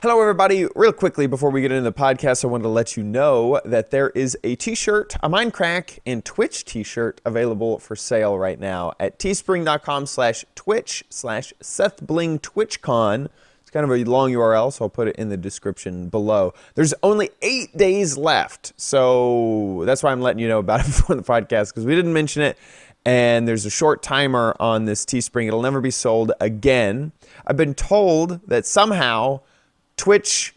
Hello, everybody. Real quickly, before we get into the podcast, I wanted to let you know that there is a t shirt, a Mindcrack and Twitch t shirt available for sale right now at teespring.com slash twitch slash Seth Bling TwitchCon. It's kind of a long URL, so I'll put it in the description below. There's only eight days left, so that's why I'm letting you know about it before the podcast because we didn't mention it. And there's a short timer on this Teespring. It'll never be sold again. I've been told that somehow Twitch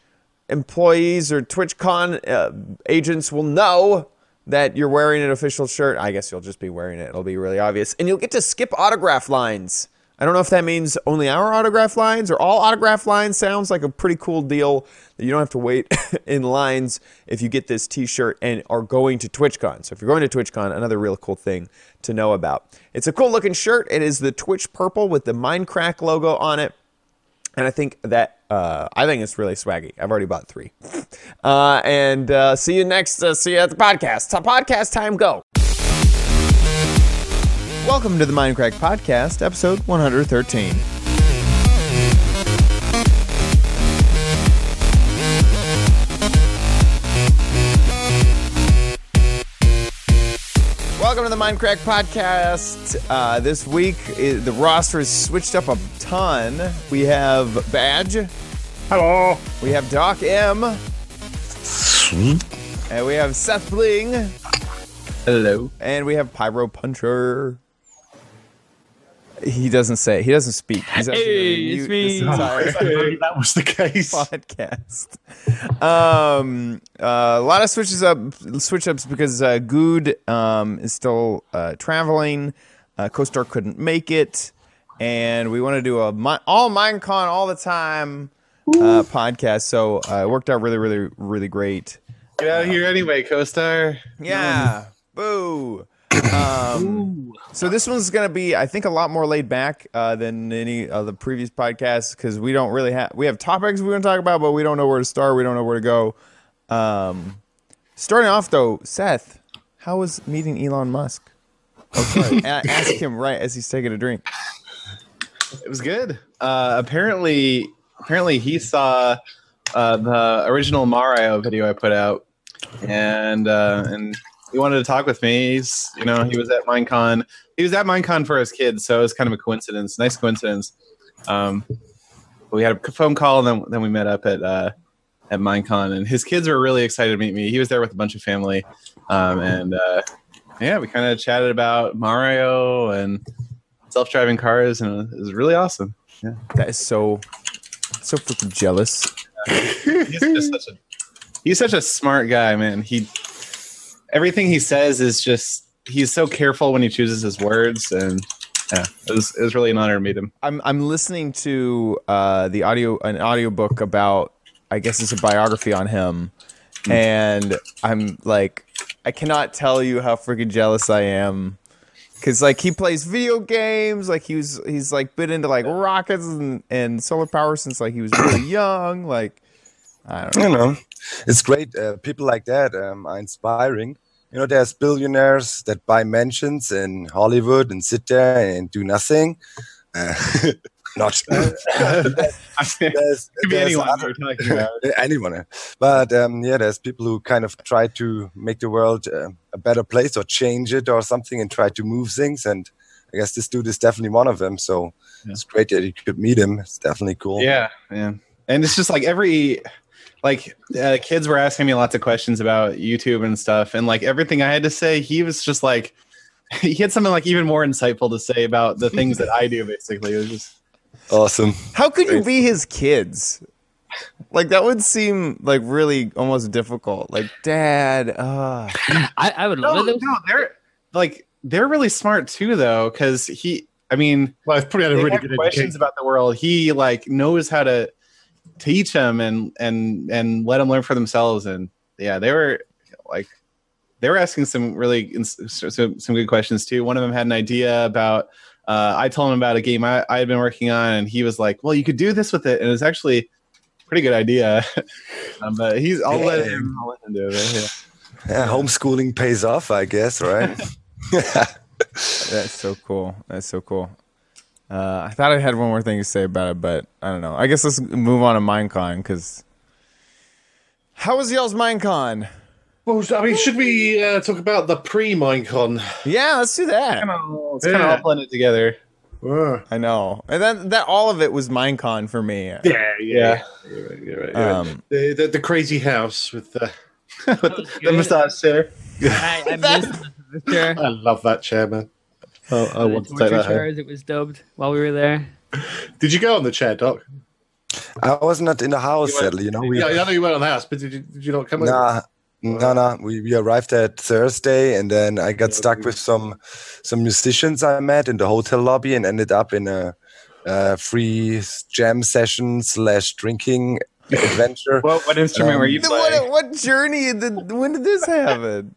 employees or TwitchCon uh, agents will know that you're wearing an official shirt. I guess you'll just be wearing it. It'll be really obvious. And you'll get to skip autograph lines. I don't know if that means only our autograph lines or all autograph lines. Sounds like a pretty cool deal that you don't have to wait in lines if you get this t-shirt and are going to TwitchCon. So if you're going to TwitchCon, another real cool thing to know about. It's a cool looking shirt. It is the Twitch purple with the Mindcrack logo on it. And I think that uh, I think it's really swaggy. I've already bought three. Uh, and uh, see you next. Uh, see you at the podcast. Podcast time. Go. Welcome to the Mindcrack Podcast, episode 113. Welcome to the Mindcrack Podcast. Uh, this week, the roster is switched up a ton. We have Baj. Hello. We have Doc M. And we have Seth Bling. Hello. And we have Pyro Puncher. He doesn't say. He doesn't speak. He's Hey, it's me. this entire that was the case. podcast. Um, uh, a lot of switches up, switch ups because uh, Guude um, is still uh, traveling. Uh, Coestar couldn't make it, and we want to do a mi- all Minecon all the time uh, podcast. So uh, it worked out really, really, really great. Get out of here anyway, Coestar. Yeah. Boo. Um, so this one's gonna be, I think, a lot more laid back uh, than any of the previous podcasts because we don't really have we have topics we want to talk about, but we don't know where to start. We don't know where to go. Um, starting off though, Seth, how was meeting Elon Musk? Oh, sorry. A- ask him right as he's taking a drink. It was good. Uh, apparently, apparently he saw uh, the original Mario video I put out, and uh, and he wanted to talk with me. He's, you know, he was at Minecon. He was at Minecon for his kids, so it was kind of a coincidence. Nice coincidence. Um, we had a phone call, and then then we met up at uh, at Minecon, and his kids were really excited to meet me. He was there with a bunch of family, um, and uh, yeah, we kind of chatted about Mario and self-driving cars, and it was really awesome. Yeah, That is so so freaking jealous. he's just such a he's such a smart guy, man. He everything he says is just he's so careful when he chooses his words, and yeah, it was it was really an honor to meet him. I'm I'm listening to uh, the audio an audiobook about I guess it's a biography on him, and I'm like I cannot tell you how freaking jealous I am. Cause like he plays video games, like he was he's like been into like rockets and, and solar power since like he was really young. Like I don't know. you know it's great uh, people like that um, are inspiring you know there's billionaires that buy mansions in hollywood and sit there and do nothing uh, not there's, Could be anyone other- we're talking about. anyone but um, yeah there's people who kind of try to make the world uh, a better place or change it or something and try to move things and i guess this dude is definitely one of them so Yeah. it's great that you could meet him it's definitely cool Yeah, yeah. And it's just like every like uh, kids were asking me lots of questions about YouTube and stuff, and like everything I had to say, he was just like he had something like even more insightful to say about the things that I do. Basically, it was just awesome How could you be his kids? Like that would seem like really almost difficult. Like dad, uh I, I would no, love it. no, they're like they're really smart too, though, because he. I mean, Well, it's probably had a really good questions education. about the world. He like knows how to teach them and and and let them learn for themselves. And yeah, they were like they were asking some really some, some good questions too. One of them had an idea about. Uh, I told him about a game I, I had been working on, and he was like, "Well, you could do this with it," and it's actually a pretty good idea. um, but he's I'll let him I'll let him do it. Yeah. yeah homeschooling pays off i guess right that's so cool. That's so cool. Uh, I thought I had one more thing to say about it, but I don't know. I guess let's move on to Minecon because. How was y'all's Minecon? Well, I mean, should we uh, talk about the pre-Minecon? Yeah, let's do that. It's kind of all Yeah. blended together. Uh, I know, and then that all of it was Minecon for me. yeah, yeah, Yeah. You're right, you're right, you're right. Um, the, the the crazy house with the. With was the good. moustache chair. I, I missed the chair. I love that chair, man. Oh, I The want to take torture that home. chair, as it was dubbed while we were there. Did you go on the chair, Doc? I was not in the house, You sadly. You know, we yeah, I know you went on the house, but did you, did you not come over? Nah, no, no. We, we arrived at Thursday, and then I got stuck with some some musicians I met in the hotel lobby, and ended up in a, uh free jam session slash drinking adventure. What, what instrument were you playing? what, what journey did when did this happen?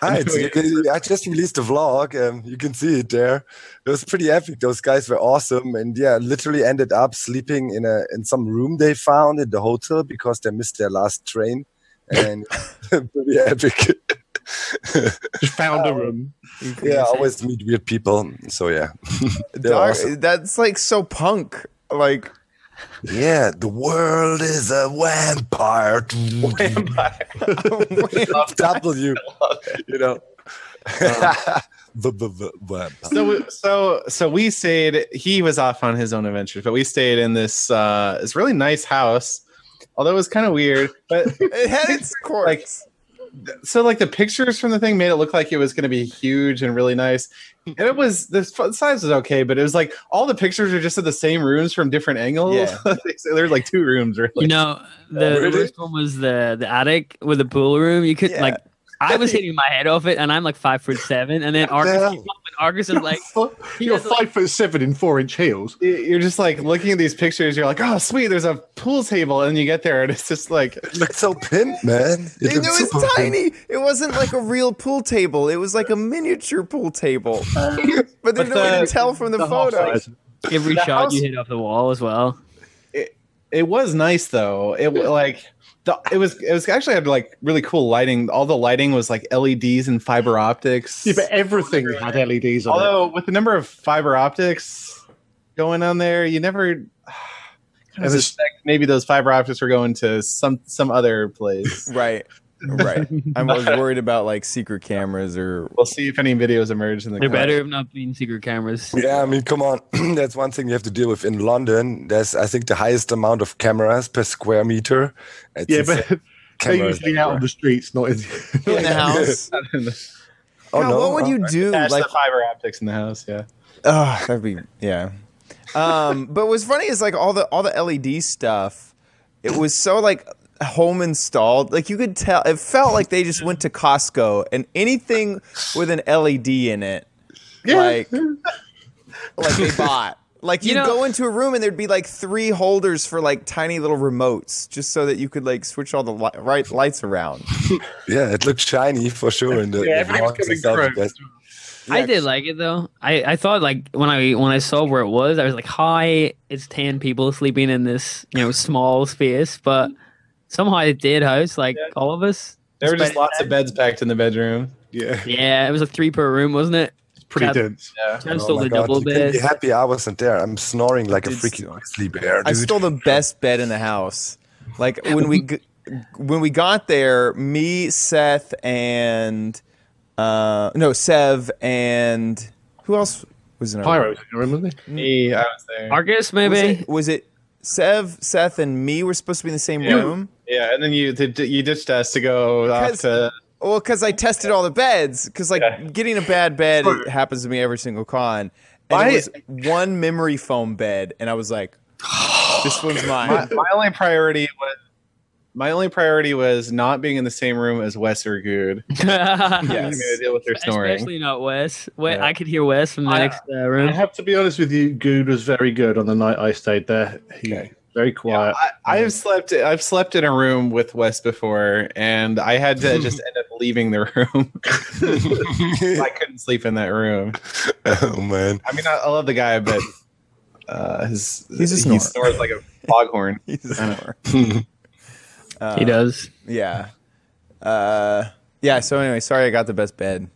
Ah, it's, you can- I just released a vlog. Um, you can see it there. It was pretty epic. Those guys were awesome, and yeah, literally ended up sleeping in a in some room they found in the hotel because they missed their last train, and pretty epic. Just found a room. yeah, I always meet weird people. So yeah, They're awesome. That's like so punk. Like yeah. The world is a vampire. Vampire. W, you know. the, the, the vampire. so so so we stayed he was off on his own adventures but we stayed in this uh this really nice house although it was kind of weird but it had its quirks. so like the pictures from the thing made it look like it was going to be huge and really nice and it was the size was okay but it was like all the pictures are just of the same rooms from different angles Yeah. so there's like two rooms really You know, the, the really? one was the the attic with the pool room. You could Yeah. like, I was hitting my head off it, and I'm like five foot seven, and then Arkas Yeah. came up, and Arkas is like, he You're has, like- five foot seven in four inch heels. you're just like looking at these pictures you're like oh sweet there's a pool table and you get there and it's just like It looked so pimp, man. It, looked was super pimp. tiny. It wasn't like a real pool table. It was like a miniature pool table. But there's But no way to tell from the, The half photo. size. every The shot house- you hit off the wall as well. it it was nice though. It wa- like the, it was it was actually had like really cool lighting. All the lighting was like LEDs and fiber optics. Yeah, but everything had LEDs on it. Although with the number of fiber optics going on there, you never kind of suspect maybe those fiber optics were going to some some other place. Right. Right. I was worried about like secret cameras or we'll see if any videos emerge in the. There comments. better have not been secret cameras. Yeah, I mean, come on. That's one thing you have to deal with in London. There's, I think, the highest amount of cameras per square meter. It's Yeah, but they're Cameras usually out on the streets, not in. in the house. Oh, God, no? what would Oh, you do? Attach Like, the fiber optics in the house. Yeah. oh, that'd be yeah. Um, but what's funny is like all the all the LED stuff. It was so like home installed. Like you could tell. It felt like they just went to Costco and anything with an LED in it, like like they bought. Like you You know- go into a room and there'd be like three holders for like tiny little remotes, just so that you could like switch all the li- right lights around. Yeah, it looked shiny for sure. In the, Yeah, the everything's coming and stuff. I did like it though. I, I thought like when I when I saw where it was, I was like, "Hi, it's ten people sleeping in this you know small space." But somehow it did house like all of us. There were just Despite- lots of beds packed in the bedroom. Yeah, Yeah, it was like three per room, wasn't it? it's pretty Yeah. dense. Yeah. Chad Oh stole my the God, double you can be happy I wasn't there. I'm snoring like a freaking steal. grizzly bear, dude. I stole the best bed in the house. Like when we g- when we got there, me, Seth, and uh, no Sev and who else was in our Pyros, you remember? Me, I was there. Arkas, Was maybe. it, was it Sev, Seth, and me were supposed to be in the same You- room? Yeah, and then you did, you ditched us to go off to. Well, because I tested all the beds. Because like Yeah. getting a bad bed it happens to me every single con, and I- it was one memory foam bed, and I was like, "This one's mine." My, my only priority was my only priority was not being in the same room as Wes or Guude. I'm Yes. gonna deal with their snoring. Especially not Wes. Wes Yeah. I could hear Wes from the I- next uh, I room. have to be honest with you. Guude was very good on the night I stayed there. He Okay. Very quiet. I, I've slept. I've slept in a room with Wes before, and I had to just end up leaving the room. I couldn't sleep in that room. oh man. I mean, I, I love the guy, but uh, his He's a he snorer. snores like a foghorn. He's a snorer. Uh, he does. Yeah. Uh, yeah. So anyway, sorry I got the best bed.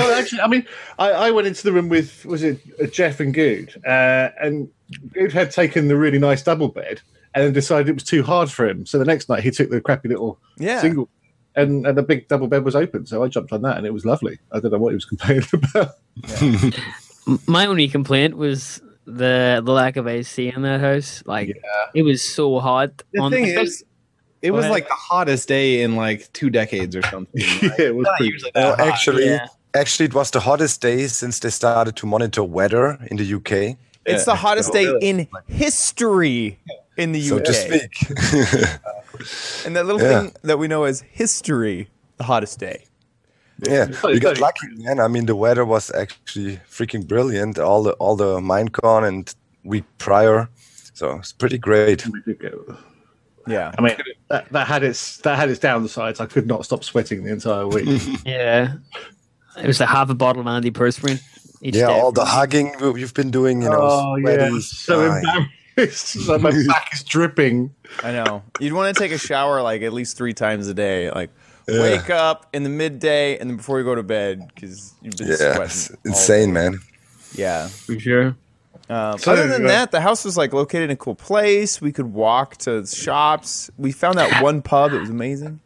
Well, actually, I mean, I, I went into the room with was it uh, Jeff and Guude, uh, and Guude had taken the really nice double bed and then decided it was too hard for him. So the next night he took the crappy little Yeah. single, and and the big double bed was open. So I jumped on that, and it was lovely. I don't know what he was complaining about. My only complaint was the the lack of AC in that house. Like it was so hot. The on- thing especially- is, it was like the hottest day in like two decades or something. yeah, it was pretty. Uh, actually, yeah. Actually, it was the hottest day since they started to monitor weather in the UK, It's the hottest day in history in the so UK. to speak. And that little Yeah. thing that we know as history, the hottest day. yeah, we got lucky, man. I mean, the weather was actually freaking brilliant. All the all the Minecon and week prior, so it's pretty great. Yeah. I mean, that, that had its that had its downsides. I could not stop sweating the entire week. yeah, it was like half a bottle of antiperspirant. Each Yeah, day. all the hugging you've been doing, you know, oh yeah, so embarrassed. like my back is dripping. I know. You'd want to take a shower like at least three times a day. Like Yeah. wake up in the midday and then before you go to bed because you've been Yeah, sweating. it's all insane, man. Yeah. for sure. Um, So, other than uh, that, the house was like located in a cool place. We could walk to shops. We found that one pub. It was amazing.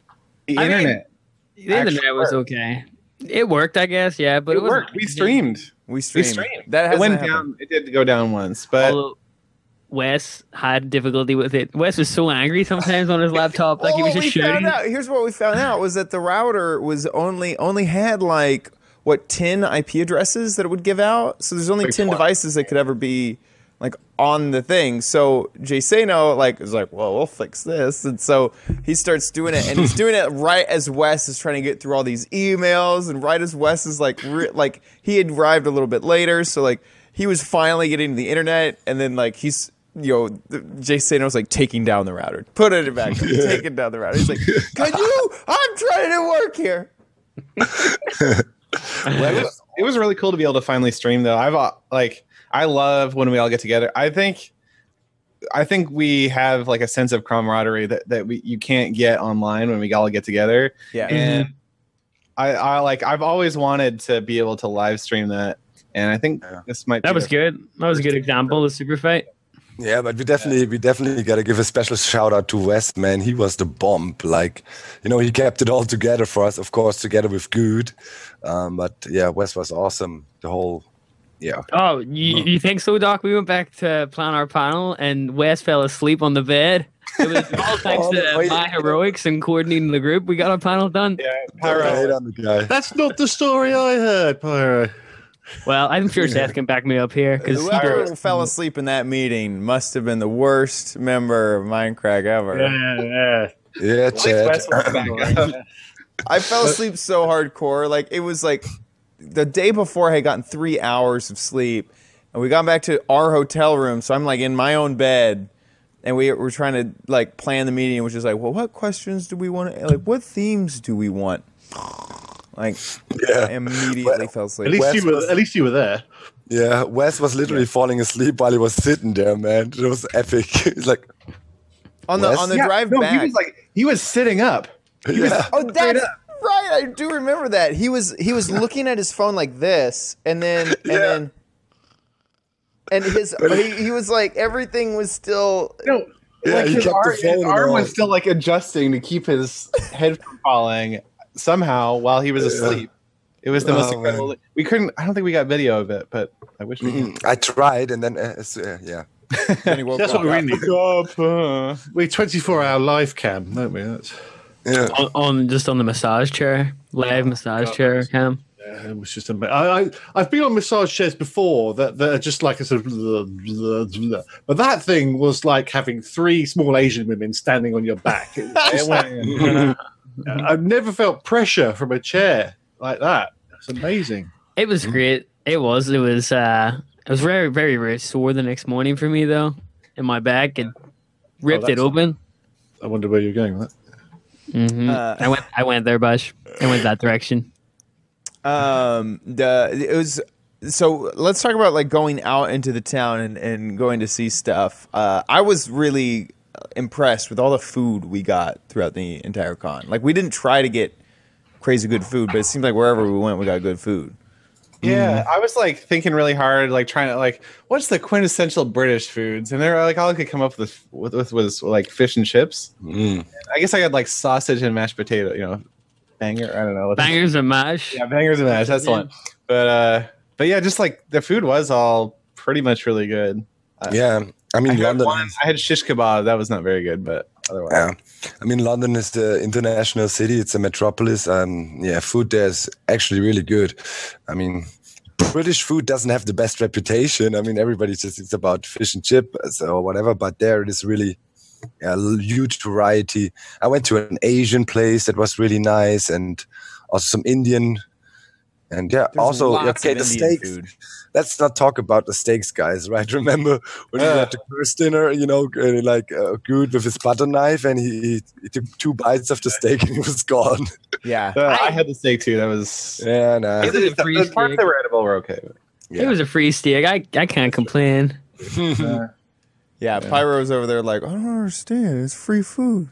the I mean, internet. The internet was okay. It worked, I guess. Yeah, but it it, was worked. We streamed. We We streamed. streamed. That it went happened. down. It did go down once, but Although Wes had difficulty with it. Wes was so angry sometimes on his laptop, like he was just we found shooting. out. Here's what we found out was that the router was only only had like what ten IP addresses that it would give out. So there's only ten devices that could ever be like on the thing. So Jay Sano like is like, well, we'll fix this, and so he starts doing it, and he's doing it right as Wes is trying to get through all these emails, and right as Wes is like, re- like he had arrived a little bit later, so like he was finally getting to the internet, and then like he's. You know, Jay Sano was like taking down the router, putting it back, taking down the router. He's like, "Can you? I'm trying to work here." it was, it was really cool to be able to finally stream though. I've uh, like I love when we all get together. I think I think we have like a sense of camaraderie that that we you can't get online when we all get together. Yeah, And I, I like I've always wanted to be able to live stream that, and I think Yeah. this might. That be was the- good. That was a good example The super fight. Yeah, but we definitely we definitely got to give a special shout out to West, man. He was the bomb. Like, you know, he kept it all together for us, of course, together with Guude. Um, but yeah, West was awesome. The whole, yeah. Oh, you, you mm-hmm. think so, Doc? We went back to plan our panel, and Wes fell asleep on the bed. It was all thanks to wait. my heroics and coordinating the group. We got our panel done. Yeah, Pyro. Pyro. on the guy. That's not the story I heard, Pyro. Well, I'm sure Seth can back me up here because Whoever fell asleep in that meeting must have been the worst member of Mindcrack ever. Yeah, yeah. Yeah, Chad. Wes was back. I fell asleep so hardcore. Like it was like the day before I had gotten three hours of sleep, and we got back to our hotel room. So I'm like in my own bed, and we were trying to like plan the meeting, which is like, well, what questions do we want? to Like, what themes do we want? Like, I yeah, immediately fell At asleep. least Wes you were. was- At least you were there. yeah. Wes was literally falling asleep while he was sitting there, man. It was epic. He's like, on the Wes? on the Yeah, drive no, back. he was like he was sitting up. yeah, Oh, that's right. I do remember that. He was he was looking at his phone like this, and then and Yeah. then and his he, he was like everything was still. No, Yeah, like he his, kept the arm, his phone and arm was still like adjusting to keep his head from falling somehow while he was asleep. It was the most Oh, incredible. We couldn't. I don't think we got video of it, but I wish we could. Mm, I tried, and then uh, uh, yeah. Then he woke That's up. what we need. Up, uh, We 24 hour live cam, don't we? That's, Yeah, on, on just on the massage chair, live massage chair cam. yeah, it was just amazing. I, I, I've been on massage chairs before that, that are just like a sort of. But that thing was like having three small Asian women standing on your back. It was just like- I've never felt pressure from a chair like that. It's amazing. It was great. It was. It was. uh It was very, very, very sore the next morning for me though. In my back, it ripped it open. I wonder where you're going with that. Hmm Uh, I went. I went there, Bush. I went that direction. Um, the it was so. Let's talk about like going out into the town and, and going to see stuff. Uh, I was really impressed with all the food we got throughout the entire con. Like we didn't try to get crazy good food, but it seemed like wherever we went, we got good food. Yeah, I was like thinking really hard, like trying to like, what's the quintessential British foods? And they're like, all I could come up with with, with was like fish and chips. Mm. I guess I got like sausage and mashed potato, you know, banger. I don't know. what Bangers and mash. Yeah, bangers and mash. That's the Yeah. one. But uh, but yeah, just like the food was all pretty much really good. Yeah, I mean I had, London. one, I had shish kebab. That was not very good, but otherwise, Yeah, I mean London is the international city. It's a metropolis, and yeah, food there is actually really good. I mean, British food doesn't have the best reputation. I mean, everybody just it's about fish and chips uh, or whatever, but there it is really a huge variety. I went to an Asian place that was really nice, and also some Indian. And yeah, There's also lots okay, of the Indian steaks. food. Let's not talk about the steaks, guys. Right? Remember when we Yeah. had the first dinner? You know, like uh, Guude with his butter knife, and he, he, he took two bites of the steak and it was gone. Yeah. Uh, I had the steak too. That was yeah, nah. It was a free the parts steak. that were edible were okay. It was a free steak. I, I can't complain. Yeah, Pyro's over there like, I don't understand. It's free food.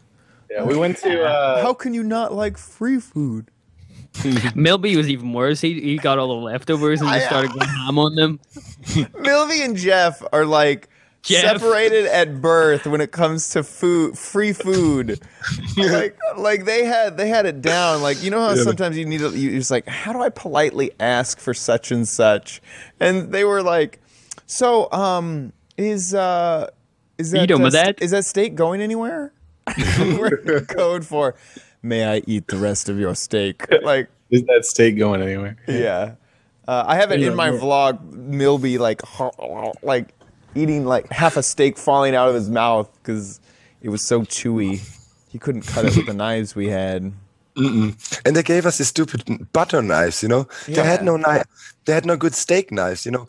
Yeah, we went to uh, How can you not like free food? Millbee was even worse. He, he got all the leftovers and just started going ham on them. Millbee and Jeff are like Jeff. separated at birth when it comes to food, free food. like, like they had they had it down. Like you know how sometimes you need to, you just like, how do I politely ask for such and such? And they were like, so um, is uh, is that you done uh, with that? Is that steak going anywhere? We're code for. May I eat the rest of your steak? Like, is that steak going anywhere? yeah. Uh, I have it in my vlog, Millbee like like eating like half a steak falling out of his mouth because it was so chewy. He couldn't cut it with the knives we had. And they gave us these stupid butter knives. You know, Yeah. they had no knife. They had no good steak knives. You know,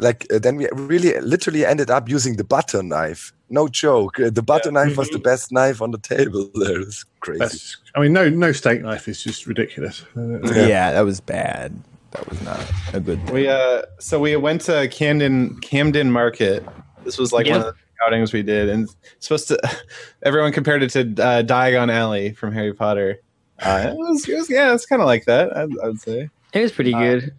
like uh, then we really literally ended up using the butter knife. No joke. Uh, the butter knife was the best knife on the table. There, it's crazy. That's, I mean, no, no steak knife is just ridiculous. Uh, Yeah. that was bad. That was not a good thing. We uh, so we went to Camden Camden Market. This was like one of the outings we did, and it's supposed to. Everyone compared it to uh, Diagon Alley from Harry Potter. Uh, it was, it was yeah, it's kind of like that. I, I would say. It was pretty good.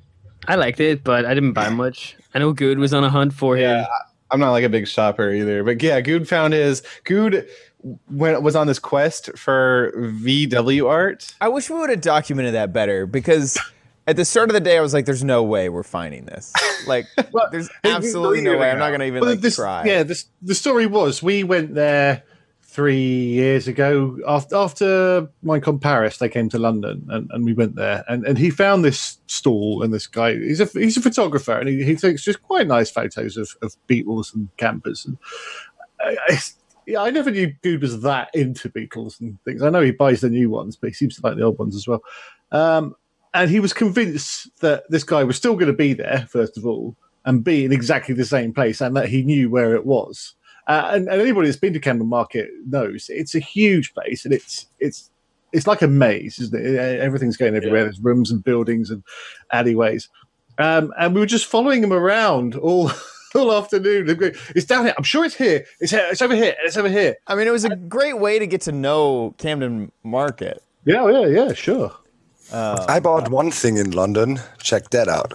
I liked it, but I didn't buy much. I know Guude was on a hunt for him. Yeah, I'm not like a big shopper either, but yeah, Guude found his Guude went was on this quest for VW art. I wish we would have documented that better because at the start of the day, I was like, "There's no way we're finding this. Like, there's absolutely no way. I'm not going to even Well, like this, try." Yeah, this, the story was we went there three years ago after after Minecon Paris. They came to London and, and we went there and, and he found this stall and this guy. He's a he's a photographer and he, he takes just quite nice photos of, of beetles and campers. And I, I, yeah, I never knew Guude was that into beetles and things. I know he buys the new ones, but he seems to like the old ones as well. Um, and he was convinced that this guy was still going to be there, first of all, and be in exactly the same place, and that he knew where it was. Uh, and, and anybody that's been to Camden Market knows it's a huge place, and it's it's it's like a maze, isn't it? Everything's going everywhere. There's rooms and buildings and alleyways, um, and we were just following him around all all afternoon. It's down here. I'm sure it's here. It's here. It's over here. It's over here. I mean, it was a great way to get to know Camden Market. Yeah, yeah, yeah. Sure. I bought one thing in London. Check that out.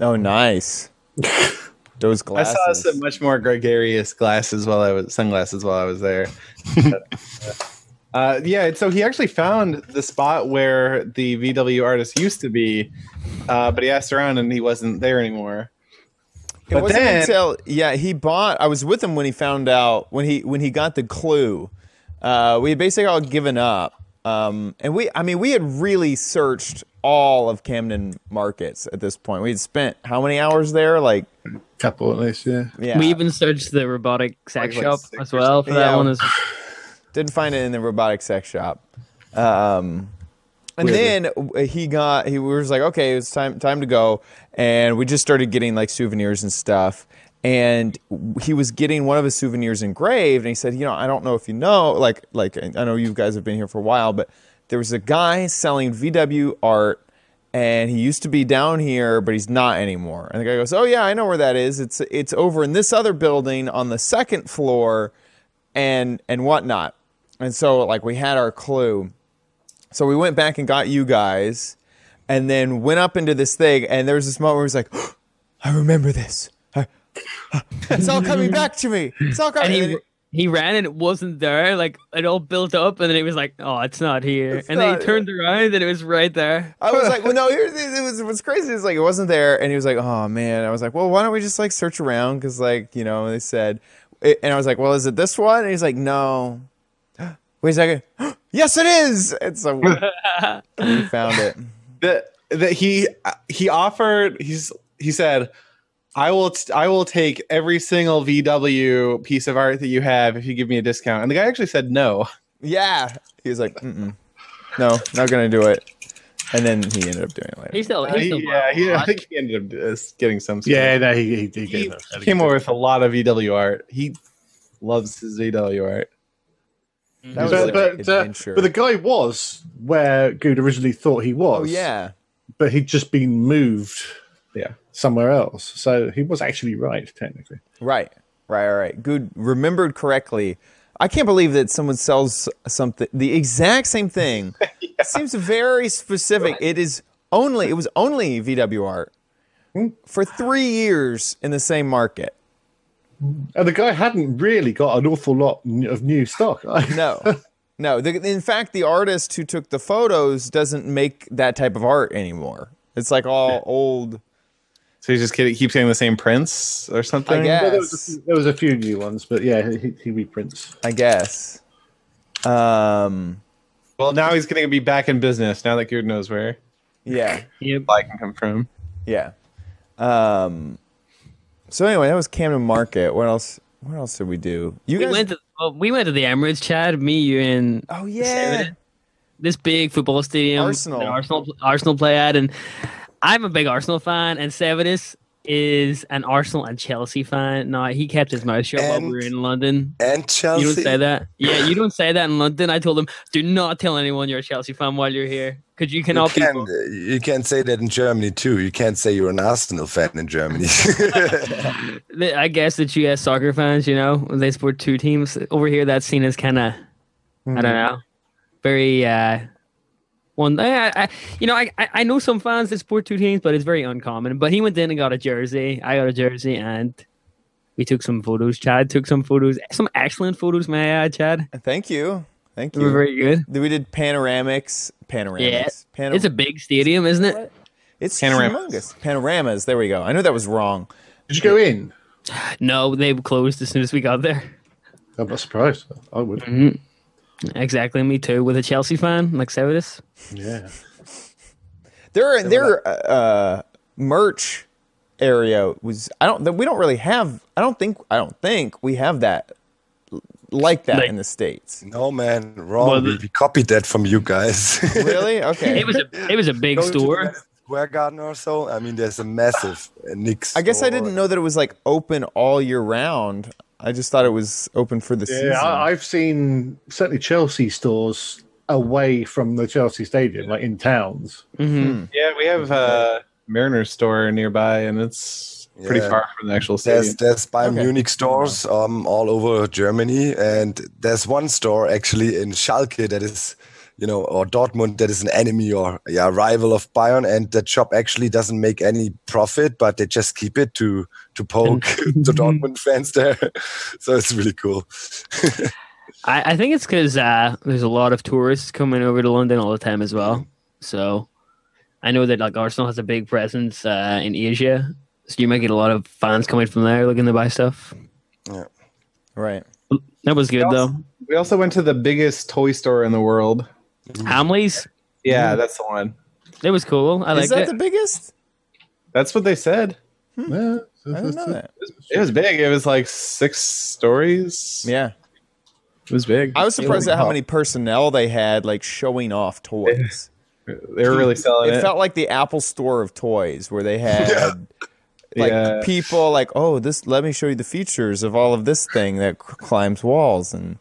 Oh, nice. Those I saw some much more gregarious glasses while I was sunglasses while I was there. uh, yeah, so he actually found the spot where the VW artist used to be, uh, but he asked around and he wasn't there anymore. It But wasn't then- until yeah he bought. I was with him when he found out when he when he got the clue. Uh, we had basically all given up, um, and we I mean we had really searched all of Camden markets at this point. We had spent how many hours there? Like a Couple at least. Yeah. yeah, We even searched the robotic sex like shop six as well for Yeah. that one. As didn't find it in the robotic sex shop. Um, and then he got he was like, okay, it's time time to go, and we just started getting like souvenirs and stuff. And he was getting one of his souvenirs engraved, and he said, you know, I don't know if you know, like like I know you guys have been here for a while, but there was a guy selling VW art. And he used to be down here, but he's not anymore. And the guy goes, "Oh yeah, I know where that is. It's it's over in this other building on the second floor." and and whatnot. And so like we had our clue. So we went back and got you guys. and then went up into this thing, and there was this moment where he's like, "I remember this. I, it's all coming back to me. It's all coming." He and it- he ran and it wasn't there. Like it all built up, and then he was like, "Oh, it's not here." and then he turned around and it was right there. I was like, well, no, here's the- it was what's crazy is like it wasn't there, and he was like, oh man. I was like, well, why don't we just like search around? Because like you know they said, it, and I was like, well, is it this one? And he's like, no. Wait a second. yes, it is. And so we, we found it. that that he he offered he's he said I will t- I will take every single VW piece of art that you have if you give me a discount. And the guy actually said no. Yeah, he's like, Mm-mm. no, not gonna do it. And then he ended up doing it later. He's still, Uh, he's he- still yeah, he, I think he ended up uh, getting some. sort Yeah, no, he, he, he, he gave us- came over with a lot of VW art. He loves his VW art. That was But, like but, uh, but the guy was where Guude originally thought he was. oh yeah, But he'd just been moved Yeah. Somewhere else. So he was actually right, technically. right, right, right, right. Guude, remembered correctly. I can't believe that someone sells something the exact same thing. Seems very specific. It is only it was only VW art hmm? for three years in the same market. And the guy hadn't really got an awful lot of new stock. No, no. The, in fact, the artist who took the photos doesn't make that type of art anymore. It's like all old. So he's just kidding, keeps getting the same prints or something. I guess. there, was a few, there was a few new ones, but yeah, he, he reprints. I guess. Um. Well, now he's going to be back in business now that Guude knows where Yeah. Yep. I can come from. Yeah. Um. So anyway, that was Camden Market. What else? What else did we do? You We guys. went to well, we went to the Emirates, Chad. Me, you, and oh yeah. this big football stadium. Arsenal. Arsenal, Arsenal play at, and I'm a big Arsenal fan, and Sevadus is an Arsenal and Chelsea fan. No, he kept his mouth shut while we were in London. And Chelsea. You don't say that. Yeah, you don't say that in London. I told him, do not tell anyone you're a Chelsea fan while you're here, because you You cannot be. can, you can say that in Germany too. You can't say you're an Arsenal fan in Germany. I guess the US soccer fans, you know, they support two teams. Over here, that's seen as kind of, I don't know, very. uh one, I, I, you know, I, I I know some fans that support two teams, but it's very uncommon. But he went in and got a jersey. I got a jersey, and we took some photos. Chad took some photos, some excellent photos, may I add, Chad? Thank you. Thank They were you. very good. we did panoramics. Panoramics. Panor- It's a big stadium, isn't it? It's Panoramas. humongous. Panoramas. There we go. I knew that was wrong. Did you go in? No, they closed as soon as we got there. I'm not surprised. I would. Mm. Exactly, me too. With a Chelsea fan like Sevadus. Yeah. Their their uh, merch area was I don't we don't really have I don't think I don't think we have that like that Like- in the states. no man, wrong. Well, we, the- we copied that from you guys. Really? Okay. It was a it was a big Go store. Square Garden or so. I mean, there's a massive uh, Nick's. I guess I didn't know that it was like open all year round. I just thought it was open for the season. Yeah, I, I've seen certainly Chelsea stores away from the Chelsea Stadium, like in towns. hmm Yeah, we have a Mariners store nearby, and it's pretty Yeah. far from the actual There's stadium. there's Bayern Okay. Munich stores um all over Germany, and there's one store actually in Schalke that is, you know, or Dortmund that is an enemy or yeah rival of Bayern, and that shop actually doesn't make any profit, but they just keep it to to poke the Dortmund fans there. so it's really cool. I, I think it's because uh, there's a lot of tourists coming over to London all the time as well. So I know that like Arsenal has a big presence uh, in Asia, so you might get a lot of fans coming from there looking to buy stuff. Yeah, right. That was good though. We also went to the biggest toy store in the world. Mm. Hamleys, Yeah, mm. that's the one. it was cool. I Is liked that it. the biggest? That's what they said. Hmm. Yeah, I didn't know that. It was big. It was like six stories. Yeah. It was big. I was surprised at how many personnel they had like showing off toys. They were really selling It it. felt like the Apple store of toys where they had like Yeah. people like, "Oh, this let me show you the features of all of this thing that c- climbs walls and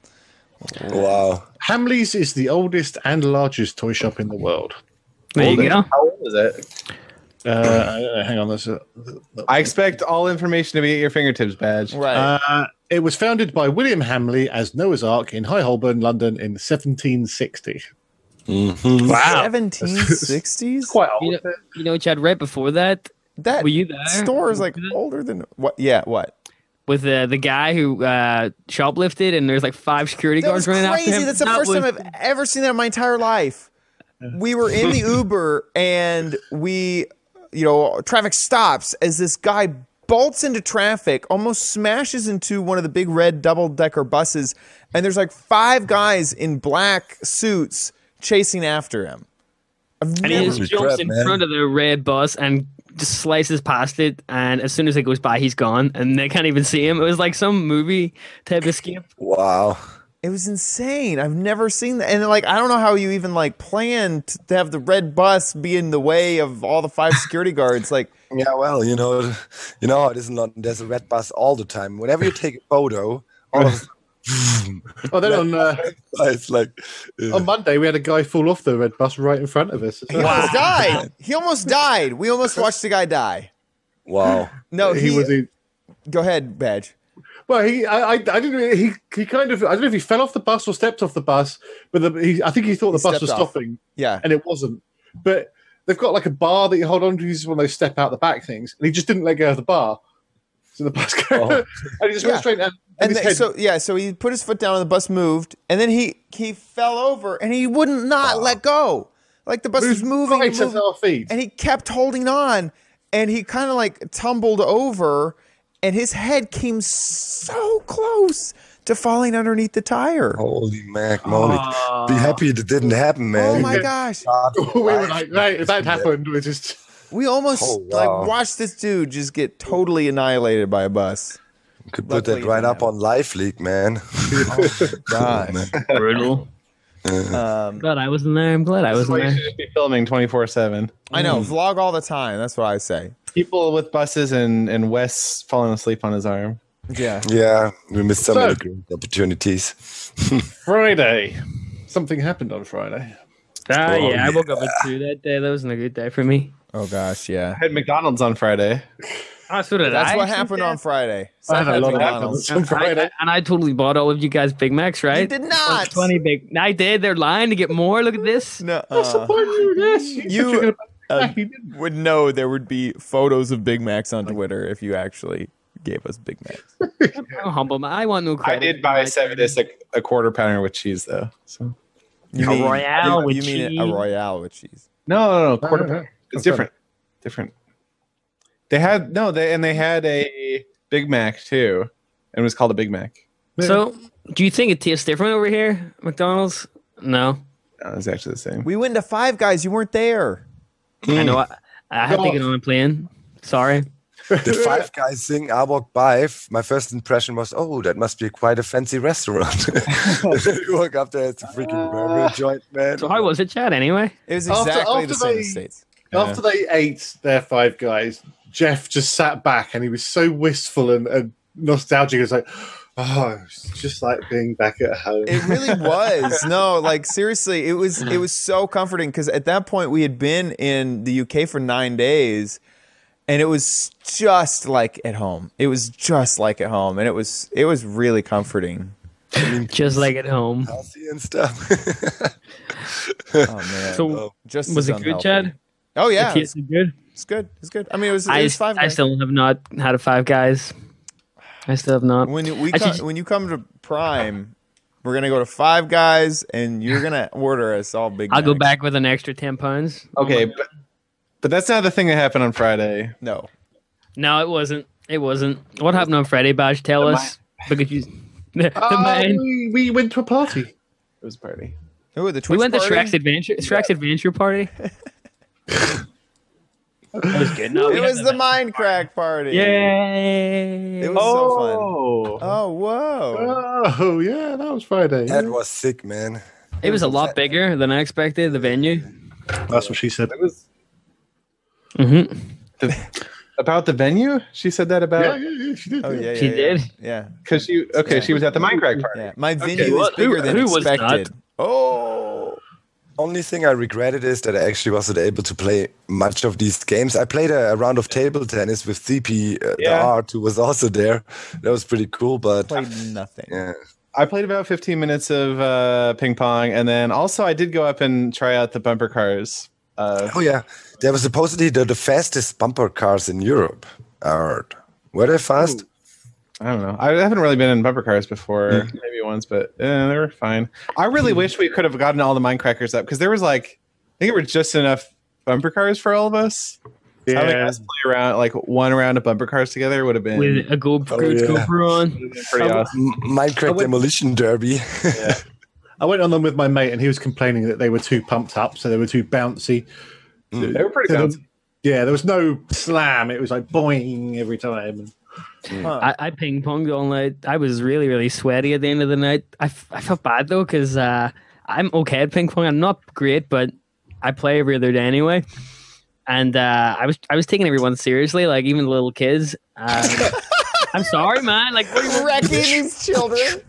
Wow. Hamleys is the oldest and largest toy shop in the world. There you go. How old is it? Uh, hang on, there's a, I expect all information to be at your fingertips, Baj. right. Uh, it was founded by William Hamley as Noah's Ark in High Holborn, London in 1760. Mhm. Wow. 1760s. Quite old. You know, you know, Chad. Right before that, That were you there? store is like Were you there? older than what? Yeah, what? With uh, the guy who uh, shoplifted, and there's like five security That guards was running crazy. after him. That's the That first was- time I've ever seen that in my entire life. We were in the Uber and we, you know, traffic stops as this guy bolts into traffic, almost smashes into one of the big red double decker buses, and there's like five guys in black suits chasing after him. I've And he just jumps in man. front of the red bus and just slices past it. And as soon as it goes by, he's gone, and they can't even see him. It was like some movie type escape. Wow. It was insane. I've never seen that. And like, I don't know how you even like planned to have the red bus be in the way of all the five security guards. Like, Yeah, well, you know, you know it is in London. There's a red bus all the time. Whenever you take a photo, all of a sudden, Oh, then on uh, it's like, uh, on Monday we had a guy fall off the red bus right in front of us. he almost died. He almost died. We almost watched the guy die. wow. No, he, he was. He, go ahead, Baj. well, he. I. I, I didn't. Really, he. He kind of. I don't know if he fell off the bus or stepped off the bus, but the, he, I think he thought the He bus was off. stopping, Yeah. and it wasn't. But they've got like a bar that you hold on to. It's one of those step out the back things, and he just didn't let go of the bar. So the bus, Oh. and he just Yeah. went straight. And, And his so yeah, so he put his foot down and the bus moved, and then he he fell over and he wouldn't not let go. Like the bus was moving, right and, at moving our feet. and he kept holding on, and he kind of like tumbled over, and his head came so close to falling underneath the tire. Holy mac, moly. Be ah. happy it didn't happen, man. Oh my gosh. we were like, right, if that happened, we just. We almost Oh, wow. like watched this dude just get totally annihilated by a bus. Could put that right up on LiveLeak, man. Gosh. Brutal. Um, Glad I wasn't there. I'm glad I wasn't why you there. should be filming 24 7. I know, vlog all the time. That's what I say. People with buses and, and Wes falling asleep on his arm. Yeah. Yeah, we missed some So- of the great opportunities. Friday. Something happened on Friday. Ah, Oh, yeah, I woke up at two that day. That wasn't a good day for me. Oh gosh, yeah. I had McDonald's on Friday. Ah, so did That's what happened on Friday. I had a lot McDonald's. McDonald's on And I, and I totally bought all of you guys Big Macs, right? You did not. 20 big. I did. They're lying to get more. Look at this. No, What's the uh, point of you this? You, you, uh, would know there would be photos of Big Macs on Twitter if you actually gave us Big Macs. I'm humble. man. I want no I credit. did buy seven disc a, a quarter pounder with cheese though. So You A Royale you, with you mean a cheese. Royale with cheese? no, no, no, quarter no, no. pounder. It's different. Different. They had no, they and they had a Big Mac too, and it was called a Big Mac. So, do you think it tastes different over here, McDonald's? No. No, it's actually the same. We went to Five Guys. You weren't there. I know. I, I had to No. get on a plane. Sorry. The Five Guys thing, I walked by. My first impression was, oh, that must be quite a fancy restaurant. you walk up there, it's a freaking burger joint, man. So, how was it, Chad, anyway? It was exactly after the same they- States. After they ate their five guys, Jeff just sat back and he was so wistful and, and nostalgic. He was like, oh, it's just like being back at home. It really was. No, like seriously, it was it was so comforting because at that point we had been in the UK for nine days, and it was just like at home. It was just like at home, and it was it was really comforting. Just like at home. Healthy and stuff. Oh man, So, just was it good, unhealthy. Chad? Oh yeah, It it's, tasted good. it's good. It's good. I mean, it was, it I, was five. I still have not had a Five Guys. I still have not. when you, we I come, should- when you come to Prime, we're gonna go to Five Guys, and you're gonna order us all big. I'll go back with an extra 10 pounds. Okay, but but that's not the thing that happened on Friday. No, No, it wasn't. It wasn't. What happened on Friday, Baj? Tell The us. Because you. The, uh, the man. we, we went to a party. It was a party. Ooh, the Twitch We went to party? Shrek's Adventure Shrek's Adventure Party. That was good. No, It was the Minecraft crack party. Yay! It was so fun. Oh, Oh whoa! Oh, yeah, that was Friday. that was sick, man. it was a lot bigger than I expected. The venue. That's what she said. it was Mm-hmm. about the venue. She said that about Yeah, yeah, yeah, she did. Oh yeah, yeah, She yeah. did? Yeah, because she okay. She was at the Mindcrack party. yeah. My venue what? is bigger Who- than who was not? expected. Oh, Only thing I regretted is that I actually wasn't able to play much of these games. I played a, a round of table tennis with CP, uh, the art, who was also there. That was pretty cool, but played nothing. yeah, I played about 15 minutes of uh, ping pong, and then also I did go up and try out the bumper cars. Uh, Oh yeah, they were supposedly the, the fastest bumper cars in Europe. I heard. Were they fast? I don't know. I haven't really been in bumper cars before, maybe once, but eh, they were fine. I really wish we could have gotten all the Minecrackers up because there was like, I think it was just enough bumper cars for all of us. So having Yeah. us play around like one round of bumper cars together would have been with a Go Oh, Coach yeah. GoPro on. pretty awesome. Minecraft went- Demolition Derby. I went on them with my mate, and he was complaining that they were too pumped up, so they were too bouncy. They were pretty bouncy. Yeah, there was no slam. It was like boing every time. I, I ping ponged all night. I was really, really sweaty at the end of the night. I, f- I felt bad though because uh, I'm okay at ping pong. I'm not great, but I play every other day anyway. And uh, I was I was taking everyone seriously, like even the little kids. Um, I'm sorry, man. Like what do you want- Wrecking these children.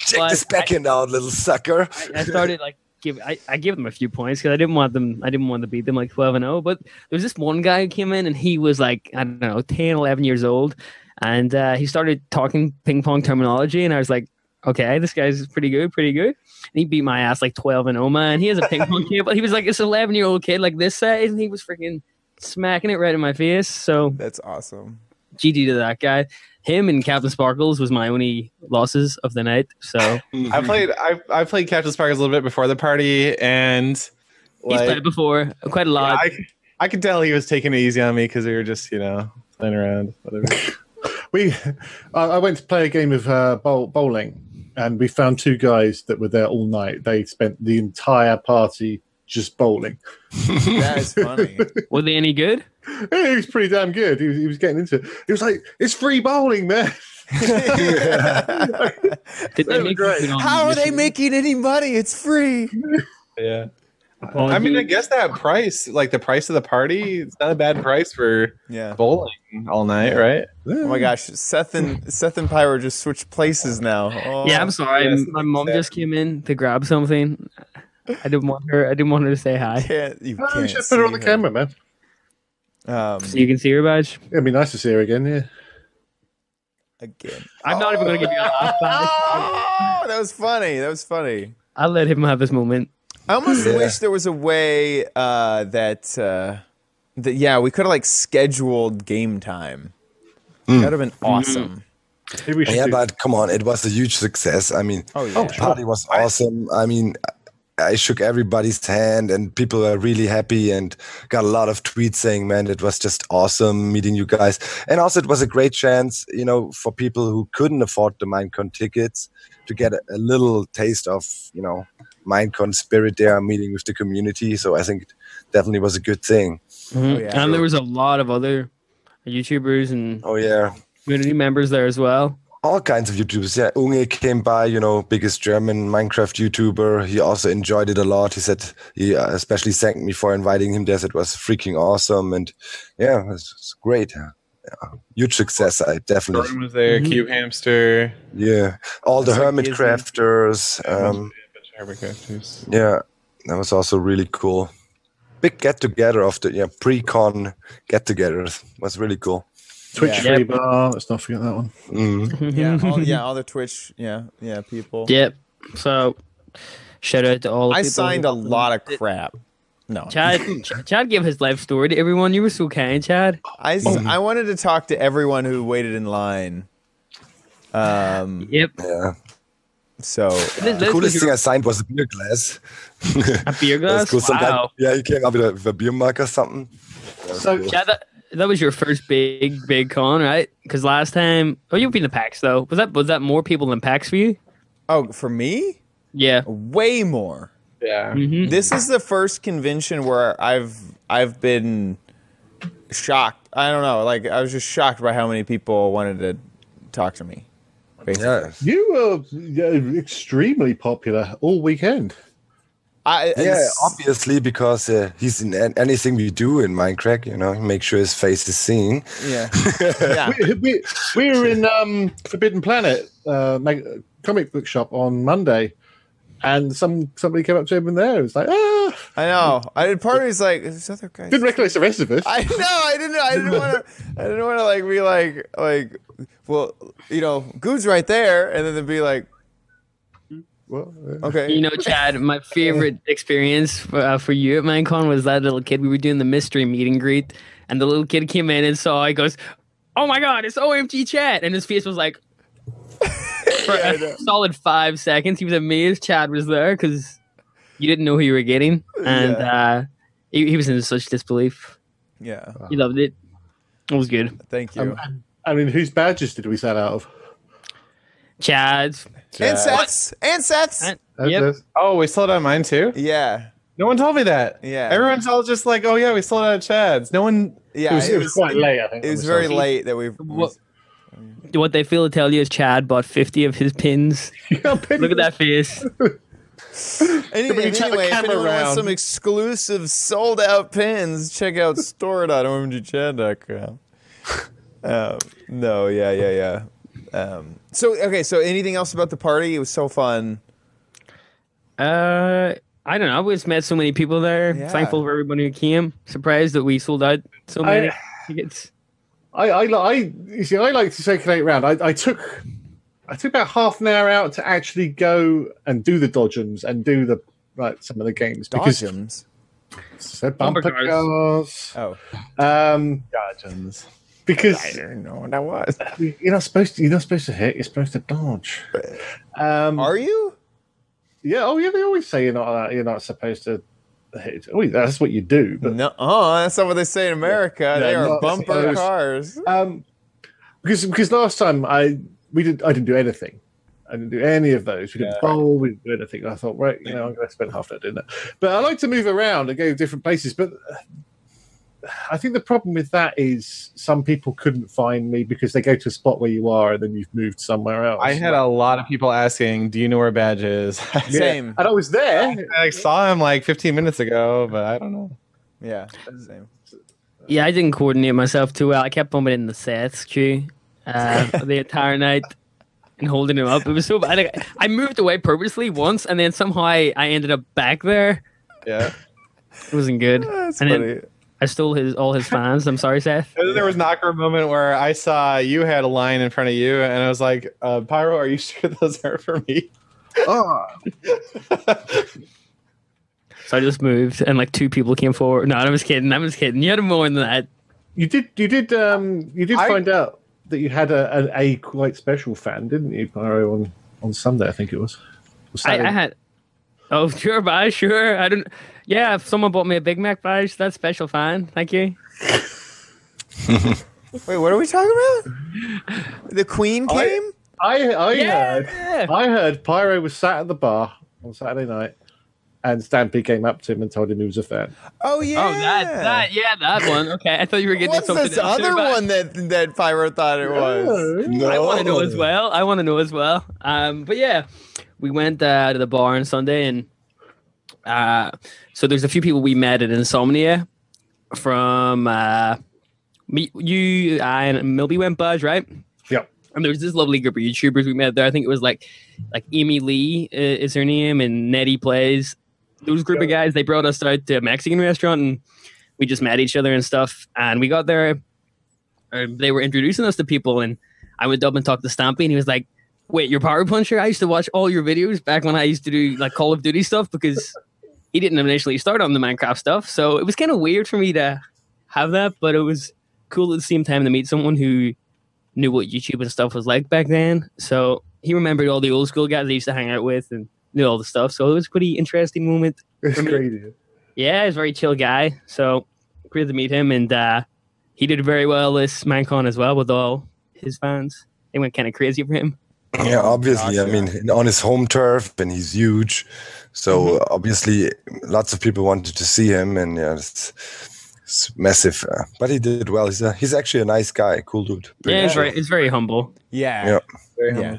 Check But this back end out, little sucker. I started like give I, I gave them a few points because I didn't want them I didn't want to beat them like 12 and 0 but there was this one guy who came in and he was like I don't know 10 11 years old and uh, he started talking ping pong terminology and I was like okay this guy's pretty good pretty good. And he beat my ass like 12 and 0 man. He has a ping pong table he was like this 11 year old kid like this size and he was freaking smacking it right in my face so That's awesome. GG to that guy him and CaptainSparklez was my only losses of the night so I played I I played CaptainSparklez a little bit before the party, and he's played before quite a lot I I could tell he was taking it easy on me because we were just you know playing around. Whatever. We, I I went to play a game of uh, bowl, bowling, and we found two guys that were there all night. They spent the entire party just bowling. That is funny. were they any good Yeah, he was pretty damn good. He was, he was getting into it. He was like, "It's free bowling, man." Did They make great. How are they making any money? It's free. yeah. I mean, I guess that price, like the price of the party, it's not a bad price for Yeah. bowling all night, right? Oh my gosh, Seth and Seth and Pyro just switched places now. Oh. Yeah, I'm oh. sorry. Yes, my mom just came in to grab something. I didn't want her. I didn't want her to say hi. Can't, you Oh, can't you should put her on the see her. camera, man. Um, So you can see her badge. It'd be nice to see her again. Yeah. again. I'm not even going to give you a laugh badge. Oh, that was funny. That was funny. I'll let him have his moment. I almost Yeah. wish there was a way uh, that uh, that yeah we could have like scheduled game time. That'd have been awesome. Maybe we Yeah, do- but come on, it was a huge success. I mean, Oh yeah. the party was awesome. I mean, I shook everybody's hand, and people were really happy, and got a lot of tweets saying, "Man, it was just awesome meeting you guys." And also, it was a great chance, you know, for people who couldn't afford the Minecon tickets to get a, a little taste of, you know, Minecon spirit there, meeting with the community. So I think it definitely was a good thing. Mhm. yeah. and there was a lot of other YouTubers and Oh yeah, community members there as well. All kinds of YouTubers. Yeah, Unge came by, you know, biggest German Minecraft YouTuber. He also enjoyed it a lot. He said he uh, especially thanked me for inviting him there. Said It was freaking awesome, and yeah, it was, it was great. Yeah. Huge success. I definitely, Jordan was there, Mhm. Cube Hamster, yeah. All the That's like hermit crafters. Um, Herbert Crafters. yeah, that was also really cool. Big get together of the yeah pre-con get togethers was really cool. Twitch Yeah. free bar. Let's not forget that one. Mm. yeah, all, yeah, all the Twitch, yeah, yeah, people. Yep. So shout out to all. the I people signed a lot of crap. No, Chad, Chad gave his life story to everyone. You were so kind, Chad. I I wanted to talk to everyone who waited in line. Um, Yep. Yeah. so This, The coolest thing I signed was a beer glass. a beer glass. cool. Some guy- Wow. yeah, he came up with a, with a beer mug or something. So- cool. Chad, that, that was your first big, big con, right? Because last time, oh, you've been to PAX though. Was that was that more people than PAX for you? oh, for me, Yeah. way more. Yeah. hmm This is the first convention where I've I've been shocked. I don't know, like I was just shocked by how many people wanted to talk to me. Basically. yeah. You were yeah, extremely popular all weekend. I, Yeah, obviously because uh, he's in anything we do in Minecraft, you know, make sure his face is seen. yeah, yeah. we, we, we were in um, Forbidden Planet uh, mag- comic book shop on Monday, and some somebody came up to him in there. It was like, ah, I know. I did. Part of me's like, this other guy. didn't recognize the rest of us. I know. I didn't. I didn't want to. I didn't want to like be like like. Well, you know, Guude's right there, and then they'd be like, Well, Okay. You know, Chad, my favorite experience for, uh, for you at Minecon was that little kid. We were doing the mystery meet and greet, and the little kid came in and saw. He goes, "Oh my god, it's OMG Chad!" And his face was like, for Yeah, I a know. solid five seconds, he was amazed Chad was there because you didn't know who you were getting, and uh, he, he was in such disbelief. yeah. He loved it. It was good. Thank you. um, I mean, whose badges did we sell out of? Chad's. and Seth's. And Seth's. And- Yep. Oh, we sold out mine too. yeah. No one told me that. Yeah. Everyone's all just like, "Oh yeah, we sold out Chad's." No one. Yeah. it was, it was quite late. I think. It was very sold late that we. What- What they fail to tell you is Chad bought 50 of his pins. Look at that face. Any, But you turn the anyway, if camera anyone wants some exclusive sold out pins, check out store.omgchad.com. Um, no, yeah, yeah, yeah. Um, so, okay, so anything else about the party? It was so fun. Uh, I don't know. We just met so many people there. Yeah. Thankful for everybody who came. Surprised that we sold out so many tickets. I, I, li- I, you see, I like to circulate around. I, I took, I took about half an hour out to actually go and do the dodgems and do the like some of the games because Dodgems. so Bumper bumper cars. cars. Oh, Um, Gotchans. Because I didn't know what that was. you're not supposed to. You're not supposed to hit. You're supposed to dodge. Um, Are you? yeah. Oh, yeah. They always say you're not. Uh, you're not supposed to hit. Oh, that's what you do. But No, oh, that's not what they say in America. they Yeah, are not bumper cars. um, because because last time I we did I didn't do anything. I didn't do any of those. We didn't bowl. We didn't do anything. I thought, right, you know, I'm going to spend half that doing that. But I like to move around and go to different places. But I think the problem with that is some people couldn't find me because they go to a spot where you are and then you've moved somewhere else. I had a lot of people asking, "Do you know where Baj is?" Yeah. Same. and I was there. I saw him like 15 minutes ago, but I don't know. Yeah, same. Yeah, I didn't coordinate myself too well. I kept bumping in the sets queue uh, the entire night and holding him up. It was so bad. I, I moved away purposely once, and then somehow I, I ended up back there. Yeah. It wasn't good. That's and funny. then I stole his all his fans. I'm sorry, Seth. And then there was an awkward moment where I saw you had a line in front of you, and I was like, uh, "Pyro, are you sure those are for me?" Oh, So I just moved, and like two people came forward. No, I was kidding. I was kidding. You had more than that. you did. You did. Um, you did I- find out that you had a, a, a quite special fan, didn't you, Pyro? On on Sunday, I think it was. Or I, I had. Oh, sure, bye, sure. I don't. Yeah, if someone bought me a Big Mac badge, that's special. Fine, thank you. Wait, what are we talking about? The Queen I- came? I I Yeah. heard I heard Pyro was sat at the bar on Saturday night, and Stampy came up to him and told him he was a fan. Oh, yeah. Oh, that, that, yeah, that one. Okay, I thought you were getting What's something this else other but one that that Pyro thought it was? No. I want to know as well. I want to know as well. Um, but yeah, we went uh, to the bar on Sunday, and uh, so there's a few people we met at Insomnia from uh, me, you, I, and Millbee went Buzz, right? Yep. And there was this lovely group of YouTubers we met there. I think it was like like Amy Lee uh, is her name, and Nettie plays. Those group of guys they brought us out to a Mexican restaurant, and we just met each other and stuff. And we got there, or they were introducing us to people, and I went up and talked to Stampy, and he was like, "Wait, you're PyroPuncher? I used to watch all your videos back when I used to do like Call of Duty stuff because he didn't initially start on the Minecraft stuff, so it was kind of weird for me to have that, but it was cool at the same time to meet someone who knew what YouTube and stuff was like back then. So he remembered all the old school guys he used to hang out with and knew all the stuff. So it was a pretty interesting moment. It's crazy. Yeah, he's a very chill guy. So great to meet him, and uh, he did very well this Minecon as well with all his fans. They went kind of crazy for him. Yeah, obviously. I mean, on his home turf, and he's huge. So obviously, lots of people wanted to see him, and yeah, it's, it's massive. Uh, but he did well. He's a, he's actually a nice guy, cool dude. Pretty Yeah, he's chill. very, he's very humble. Yeah. Yeah. Very Yeah.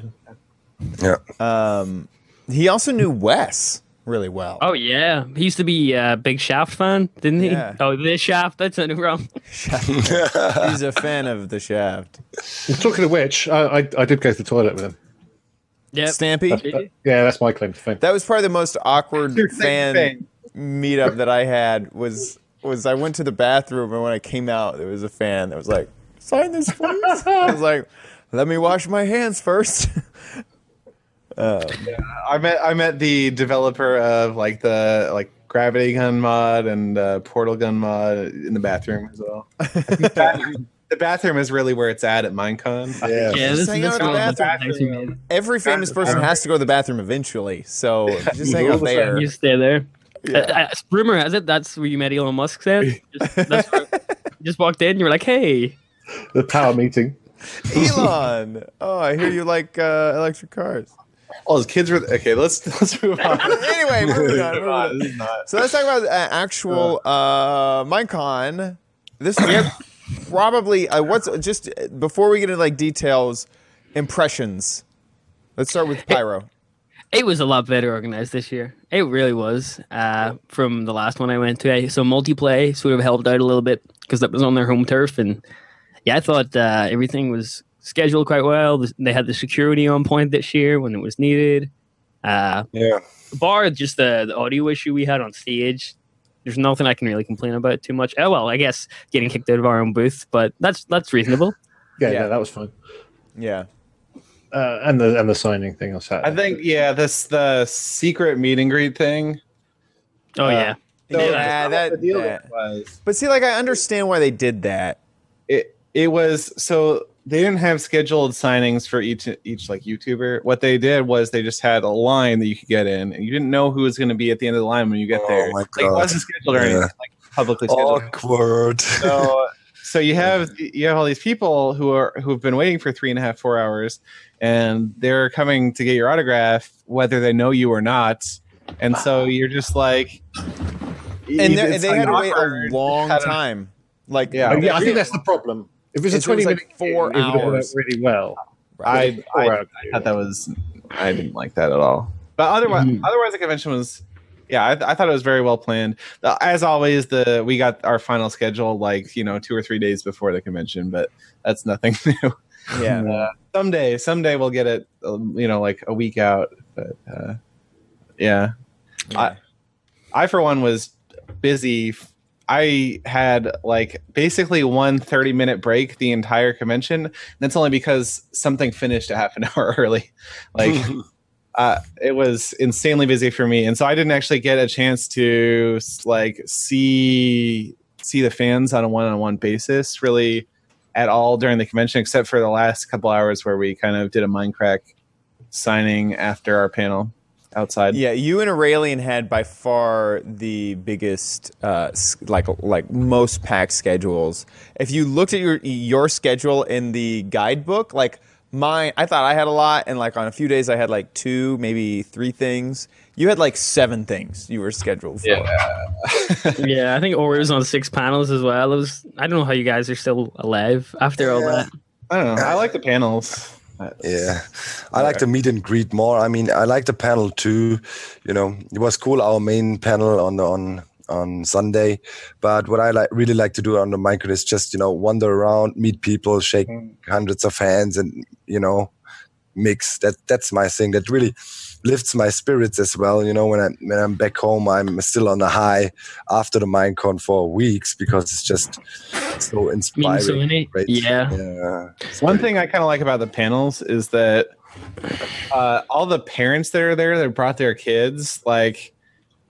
Yeah. Um, he also knew Wes really well. Oh yeah, he used to be a big Shaft fan, didn't he? Yeah. Oh, this Shaft. That's sounded wrong. He's a fan of the Shaft. Talking of which, I, I I did go to the toilet with him. Yep. Stampy. Did you? Yeah, that's my claim to fame. That was probably the most awkward Your claim to fan fame. meetup that I had. Was was I went to the bathroom and when I came out, there was a fan that was like, "Sign this, please." I was like, "Let me wash my hands first. Um, I met I met the developer of like the like gravity gun mod and uh, portal gun mod in the bathroom as well. the bathroom is really where it's at at Minecon. Yeah. Yeah, this, Just this out the one of the bathroom. things we made. every famous person has to go to the bathroom eventually, so just hang out there. You stay there. Yeah. Uh, uh, rumor has it that's where you met Elon Musk. Said just, you just walked in. You were like, "Hey, The power meeting. Elon. Oh, I hear you like uh, electric cars. All his kids were okay. Let's let's move on. anyway, moving on. moving on. This is not- So let's talk about uh, actual uh, Minecon. This we have probably uh, what's just before we get into like details, impressions. Let's start with Pyro. it was a lot better organized this year. It really was. Uh, from the last one I went to, so multiplay sort of helped out a little bit because that was on their home turf, and yeah, I thought uh, everything was scheduled quite well. They had the security on point this year when it was needed. Uh, Yeah. bar just the, the audio issue we had on stage there's nothing i can really complain about too much oh well i guess getting kicked out of our own booth but that's that's reasonable Yeah, Yeah. yeah, that was fun. Yeah. Uh, and the and the signing thing on Saturday. I think yeah, this the secret meet and greet thing. oh Uh, yeah So Yeah, what that- the deal that- was. But see, like I understand why they did that. it it was so they didn't have scheduled signings for each each like YouTuber. What they did was they just had a line that you could get in, and you didn't know who was going to be at the end of the line when you get Oh there. my Like, it wasn't scheduled or Yeah. anything, like publicly scheduled. Awkward. So so you have you have all these people who are who have been waiting for three and a half four hours, and they're coming to get your autograph whether they know you or not, and so you're just like. And they had to wait a long time. Like Yeah. Yeah, I think that's the problem. If it's a It was twenty like minute four it would've hours. really well. I, I. I thought that was I didn't like that at all. But otherwise, Mhm. otherwise the convention was yeah, I, I thought it was very well planned. As always, the we got our final schedule like you know two or three days before the convention, but that's nothing new. yeah. Uh, someday, someday we'll get it, um, you know, like a week out. But uh, yeah, I, I for one was busy. I had like basically one 30 minute break the entire convention. That's only because something finished a half an hour early. Like uh, it was insanely busy for me, and so I didn't actually get a chance to like see see the fans on a one on one basis really at all during the convention, except for the last couple hours where we kind of did a Minecraft signing after our panel outside. Yeah, you and Aureylian had by far the biggest, uh, like like most packed schedules. If you looked at your your schedule in the guidebook, like mine, I thought I had a lot, and like on a few days I had like two, maybe three things. You had like seven things you were scheduled for. yeah i think ori was on six panels as well it was i don't know how you guys are still alive after all Yeah. that I don't know. I like the panels. Yeah, I like the meet and greet more. I mean, I like the panel too. You know, it was cool our main panel on on on Sunday, but what I like really like to do on the Minecraft is just you know wander around, meet people, shake mm. hundreds of hands, and you know mix. That that's my thing. That really lifts my spirits as well. You know, when I when I'm back home, I'm still on a high after the Minecon for weeks because it's just so Meeting inspiring. so right? yeah yeah. One thing I kind of like about the panels is that uh, all the parents that are there that brought their kids, like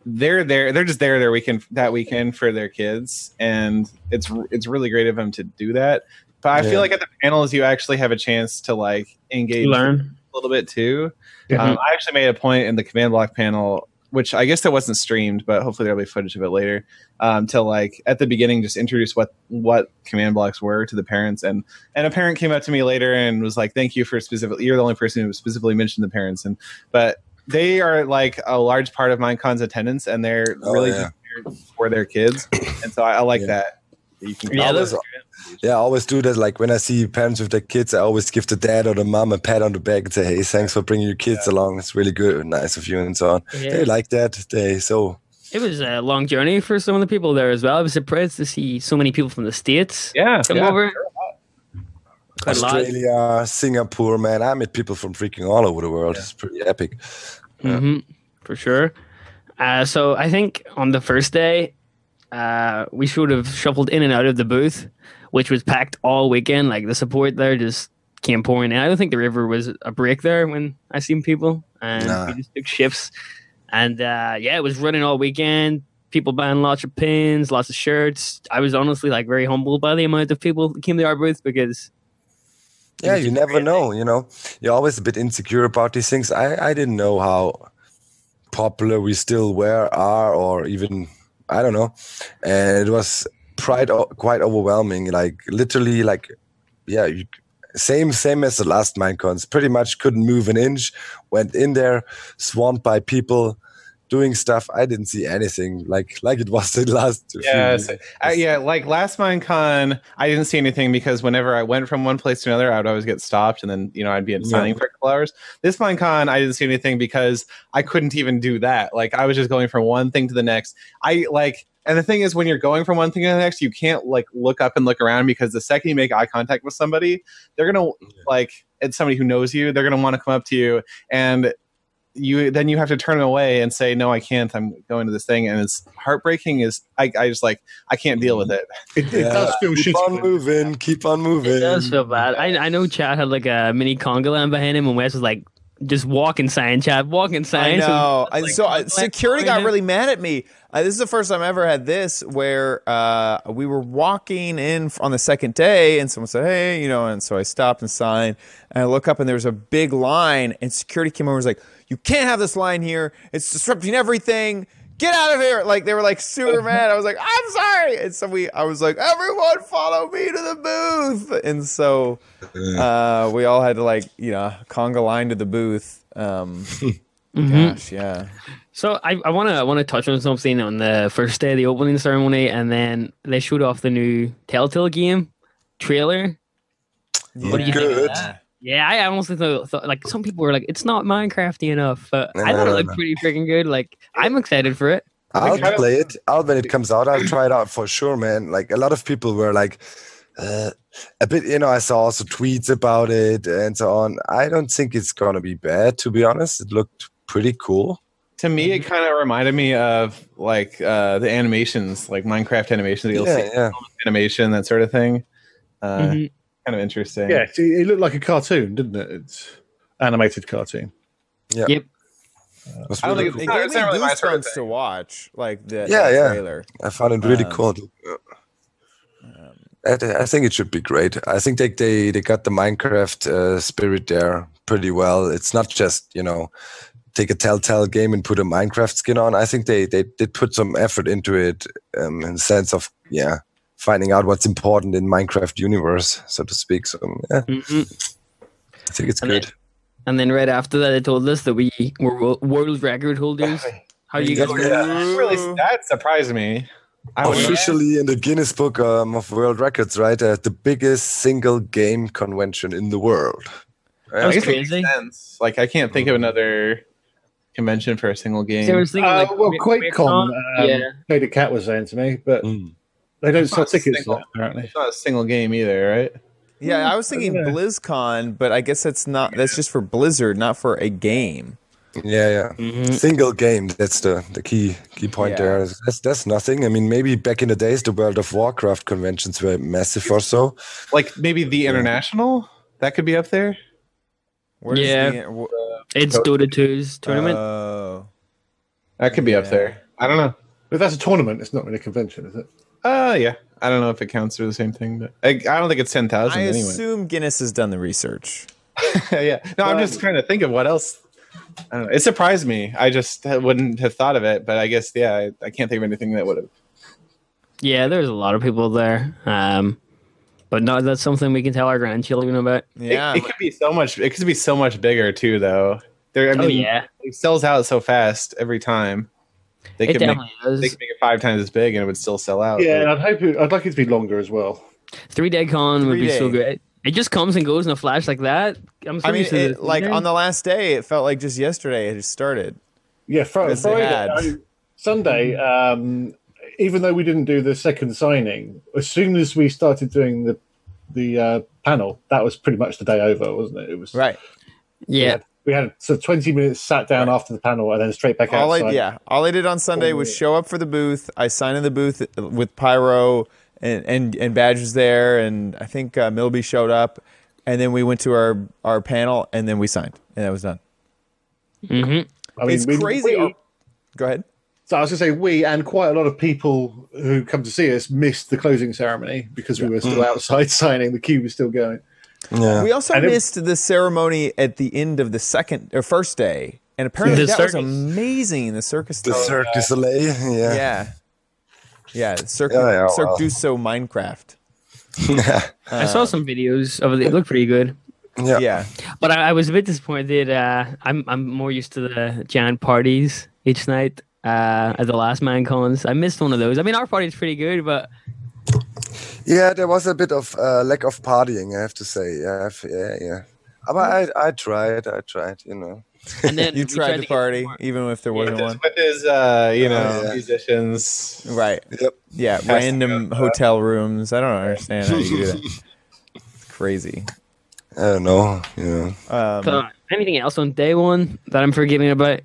they're there, they're just there their weekend that weekend for their kids, and it's it's really great of them to do that. But I Yeah. feel like at the panels you actually have a chance to like engage learn a little bit too. Yeah. Um, I actually made a point in the command block panel, which I guess that wasn't streamed, but hopefully there'll be footage of it later. Um, to like at the beginning, just introduce what what command blocks were to the parents, and and a parent came up to me later and was like, "Thank you for specifically. You're the only person who specifically mentioned the parents." And but they are like a large part of MineCon's attendance, and they're Oh, really yeah. just for their kids, and so I, I like Yeah. that. You can Yeah, I those- always, yeah, I always do that. Like when I see parents with their kids, I always give the dad or the mom a pat on the back and say, "Hey, thanks for bringing your kids along. It's really good, nice of you," and so on. Yeah. They like that. They so It was a long journey for some of the people there as well. I was surprised to see so many people from the states yeah, come yeah. over. Quite. Australia, Singapore, man. I met people from freaking all over the world. It's pretty epic. hmm for sure. Uh, so I think on the first day, uh, we should have shuffled in and out of the booth, which was packed all weekend. Like the support there just came pouring in. I don't think the river was a break there when I seen people. and Nah. we just took shifts. And uh, yeah, it was running all weekend. People buying lots of pins, lots of shirts. I was honestly like very humbled by the amount of people that came to our booth because Yeah, you never know. You know, you're always a bit insecure about these things. I I didn't know how popular we still were, are, or even I don't know. And it was quite quite overwhelming. Like literally, like yeah, you, same same as the last Minecons. Pretty much couldn't move an inch. Went in there, swamped by people. Doing stuff, I didn't see anything like like it was the last. Yes, uh, yeah. Like last Minecon, I didn't see anything because whenever I went from one place to another, I would always get stopped, and then you know I'd be in signing for a couple hours. This Minecon, I didn't see anything because I couldn't even do that. Like I was just going from one thing to the next. I like, and the thing is, when you're going from one thing to the next, you can't like look up and look around because the second you make eye contact with somebody, they're gonna like it's somebody who knows you. They're gonna want to come up to you and you then you have to turn away and say no i can't i'm going to this thing and it's heartbreaking is i, I just like i can't deal with mm-hmm. it It, it Yeah. does feel Keep shitty. on moving. Keep on moving. it does feel bad. I I know Chad had like a mini conga line behind him, and Wes was like just walking sign, Chad, walking I sign. So- know. And like, so uh, security got really mad at me. Uh, this is the first time I ever had this where uh, we were walking in on the second day and someone said, hey, you know, and so I stopped and signed. And I look up and there was a big line and security came over and was like, you can't have this line here. It's disrupting everything. Get out of here. Like they were like super mad. I was like, I'm sorry. And so we, I was like, everyone follow me to the booth. And so uh, we all had to like, you know, conga line to the booth. Um, Mhm. Gosh, yeah. So I, I wanna I wanna touch on something on the first day of the opening ceremony, and then they showed off the new Telltale game trailer. What do you think of that? Yeah, I honestly thought, thought like some people were like, it's not Minecrafty enough, but No, I no, thought it no, looked no. pretty freaking good. Like I'm excited for it. I'll kind of- play it. I'll when it comes out. I'll try it out for sure, man. Like a lot of people were like, uh, a bit. You know, I saw also tweets about it and so on. I don't think it's gonna be bad, to be honest. It looked pretty cool. to me it kind of reminded me of like uh the animations like minecraft animations you'll Yeah, see yeah. animation that sort of thing uh Mhm. Kind of interesting Yeah, it, it looked like a cartoon, didn't it? It's animated cartoon. Yep. It I don't really think It it's cool. not- gave it's me not really my sort goosebumps to watch, like the Yeah, that yeah. trailer. I found it really Um, cool. I, I think it should be great. I think they they, they got the Minecraft uh, spirit there pretty well. It's not just you know take a Telltale game and put a Minecraft skin on. I think they they did put some effort into it um, in the sense of yeah finding out what's important in Minecraft universe, so to speak. So yeah, Mhm. I think it's And then- good. And then right after that, they told us that we were world record holders. How you guys? Yeah. That really that surprised me I would- Officially in the Guinness Book um, of World Records, right? Uh, the biggest single game convention in the world. That I was makes crazy. sense. Like I can't think of another convention for a single game. So I was thinking, Uh, like, well, Quick- QuakeCon, um, yeah. Lady Cat was saying to me, but Mm. They don't It's sell not tickets single. yet, apparently. It's not a single game either, right? Yeah, I was thinking know. BlizzCon, but I guess that's not. That's just for Blizzard, not for a game. Yeah, yeah. Mhm. Single game. That's the, the key key point Yeah. there. That's that's nothing. I mean, maybe back in the days, the World of Warcraft conventions were massive or so. Like maybe the international that could be up there. Where's Yeah. the, wh- It's Dota 2's tournament. Oh. That could be up there. I don't know. But that's a tournament. It's not really a convention, is it? Uh yeah. I don't know if it counts for the same thing, but I, I don't think it's ten thousand I anyway. assume Guinness has done the research. yeah. No, I'm just trying to think of what else. I don't know. It surprised me. I just wouldn't have thought of it, but I guess yeah, I, I can't think of anything that would have. yeah, there's a lot of people there. Um, but no, that's something we can tell our grandchildren about. Yeah. It, it could be so much. It could be so much bigger too, though. There, I mean, oh yeah, it sells out so fast every time. They could make definitely does. they could make it five times as big and it would still sell out. Yeah, and I'd hope it, I'd like it to be longer as well. Three day con would be so Three-day. good. It just comes and goes in a flash like that. I'm so I mean, used to it, this. like on the last day, it felt like just yesterday it just started. Yeah, fr- Friday. I- Sunday. Um, even though we didn't do the second signing, as soon as we started doing the the uh, panel, that was pretty much the day over, wasn't it? It was Right. We yeah, had, we had so twenty minutes sat down after the panel and then straight back All outside. I, yeah, all I did on Sunday was show up for the booth. I signed in the booth with Pyro and and, and Baj was there, and I think uh, Millbee showed up, and then we went to our our panel, and then we signed, and that was done. hmm I mean, it's we- crazy. we- Go ahead. so I was going to say we and quite a lot of people who come to see us missed the closing ceremony because we were still outside signing. The queue was still going. Yeah. We also I missed the ceremony at the end of the second or first day, and apparently The that was amazing. The circus. the tour. Cirque du Soleil. Yeah. Yeah. Yeah, Cirque, Yeah, yeah, Cirque wow. du So Minecraft. I saw some videos of it. It looked pretty good. yeah. Yeah. But I, I was a bit disappointed. Uh, I'm I'm more used to the giant parties each night uh, at the last Minecons. I missed one of those. I mean, our party's pretty good, but Yeah, there was a bit of uh, lack of partying, I have to say. Yeah, yeah, yeah. But I, I tried, I tried, you know. and then You we tried to get party, even if there wasn't one. with his uh, you know, yeah. musicians. Right. Yep. Yeah. to Random hotel rooms. I don't understand how you do that. It's crazy. I don't know, you know. Um, So, anything else on day one that I'm forgetting about?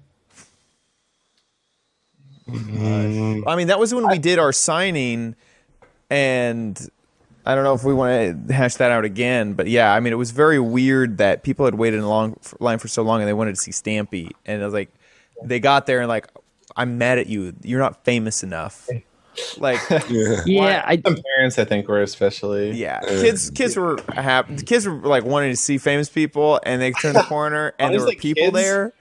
Mm, I mean, that was when we did our signing, and I don't know if we want to hash that out again, but yeah, I mean, it was very weird that people had waited in long for, line for so long and they wanted to see Stampy, and it was like they got there and like, I'm mad at you. You're not famous enough. Like, yeah. Yeah, I Some parents, I think, were especially. yeah, kids, kids were happy. Kids were like wanting to see famous people, and they turned the corner and there were Honestly, people kids- there.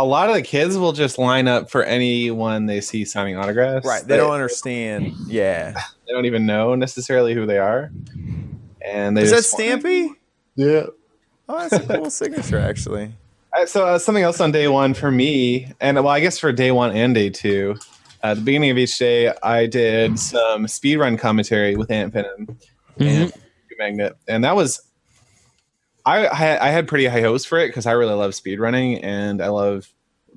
A lot of the kids will just line up for anyone they see signing autographs. Right, they don't understand. Yeah, They don't even know necessarily who they are. And they is that Stampy? Yeah. Oh, that's a cool signature, actually. Uh, So uh, something else on day one for me, and well, I guess for day one and day two. At the beginning of each day, I did some speedrun commentary with Ant Venom and Magnet, and that was. I I had- I had pretty high hopes for it because I really love speedrunning and I love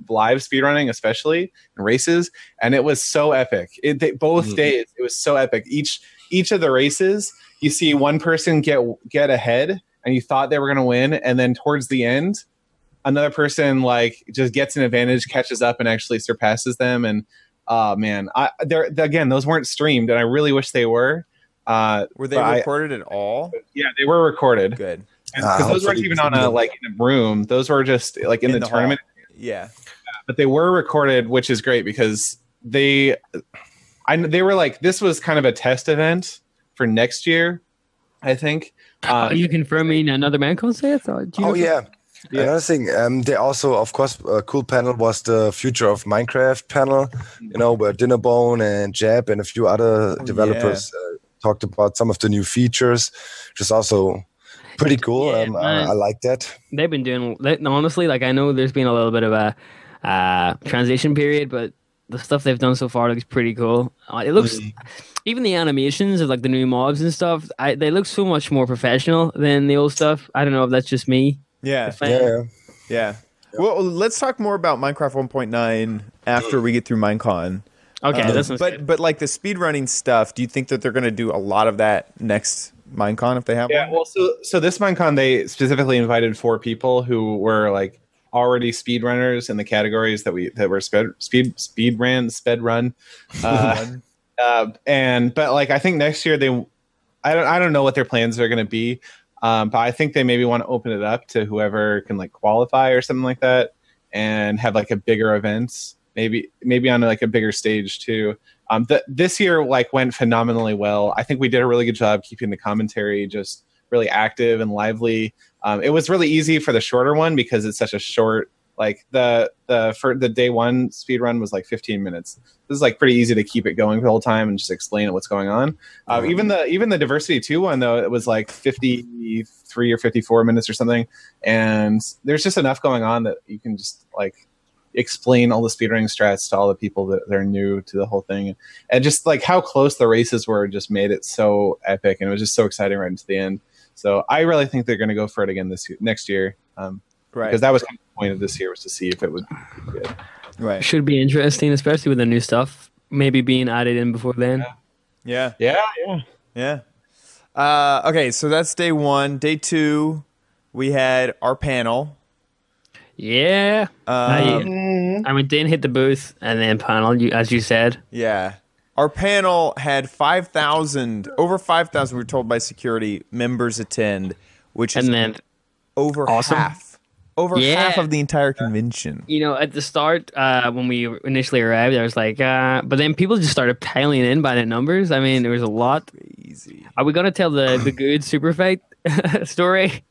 live speedrunning, especially in races, and it was so epic. It they, both Mhm. days it was so epic. Each each of the races, you see one person get get ahead, and you thought they were going to win, and then towards the end, another person like just gets an advantage, catches up, and actually surpasses them. And uh man, I there again, those weren't streamed, and I really wish they were. Uh, Were they but I- recorded at all? yeah, they were recorded Good. Ah, because those weren't even on a like in a room. Those were just like in, In the, the hall. tournament, Yeah. But they were recorded, which is great because they, I they were like this was kind of a test event for next year, I think. Uh, Are you confirming another Minecon say? Or do you Oh yeah. Yeah. Another thing, um, they also, of course, a cool panel was the future of Minecraft panel. You know, where Dinnerbone and Jeb and a few other Oh, developers uh, talked about some of the new features, which is also pretty cool. Yeah, um, I. I like that. they've been doing honestly like i know there's been a little bit of a uh transition period but the stuff they've done so far looks pretty cool uh, it looks even the animations of like the new mobs and stuff I, they look so much more professional than the old stuff i don't know if that's just me Yeah. Fan. Yeah, Yeah. Well, let's talk more about Minecraft 1.9 after we get through Minecon. okay Um, that but good. but like the speedrunning stuff, do you think that they're going to do a lot of that next Minecon if they have Yeah, one? well, so so this MineCon they specifically invited four people who were like already speedrunners in the categories that we that were speed speed speed ran sped run, uh, uh, and but like I think next year they, I don't I don't know what their plans are going to be, um, but I think they maybe want to open it up to whoever can like qualify or something like that, and have like a bigger event, maybe maybe on like a bigger stage too. Um, th- this year like went phenomenally well. I think we did a really good job keeping the commentary just really active and lively. Um, it was really easy for the shorter one because it's such a short. Like the the for the day one speed run was like 15 minutes. This is like pretty easy to keep it going the whole time and just explain what's going on. Uh, even the even the diversity two one though it was like 53 or 54 minutes or something, and there's just enough going on that you can just like explain all the speedrunning strats to all the people that they're new to the whole thing and just like how close the races were just made it so epic and it was just so exciting right into the end so i really think they're going to go for it again this year, next year um, right. because that was kind of the point of this year was to see if it would be good. right. should be interesting especially with the new stuff maybe being added in before then Yeah. yeah yeah Yeah. Uh, okay, so that's day one. Day two, we had our panel. yeah Um, I, I went in hit the booth and then panel you as you said Yeah. Our panel had 5,000, over 5,000, we were told by security, members attend, which is and then over Awesome. half over Yeah. half of the entire convention. You know, at the start, uh, when we initially arrived, I was like, uh, but then people just started piling in by the numbers. I mean, there was a lot. Crazy. Are we gonna tell the the good super fight story?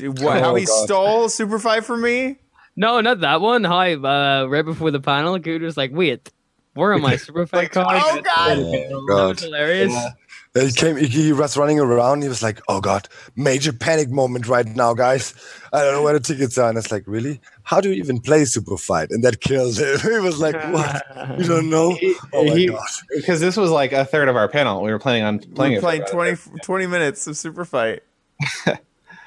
What, how Oh, he God. stole Super Fight from me? No, not that one. Hi, uh, right before the panel, Guude was like, "Wait, where am I? super fight cards?" Oh God! Oh, That was God. hilarious. Uh, He came. He, he was running around. He was like, "Oh God, major panic moment right now, guys! I don't know where the tickets are." And it's like, "Really? How do you even play Super Fight?" And that kills him. he was like, "What? You don't know? He- Oh my he- God!" because this was like a third of our panel. We were planning on playing We're it. playing for- 20, 20 minutes of Super Fight.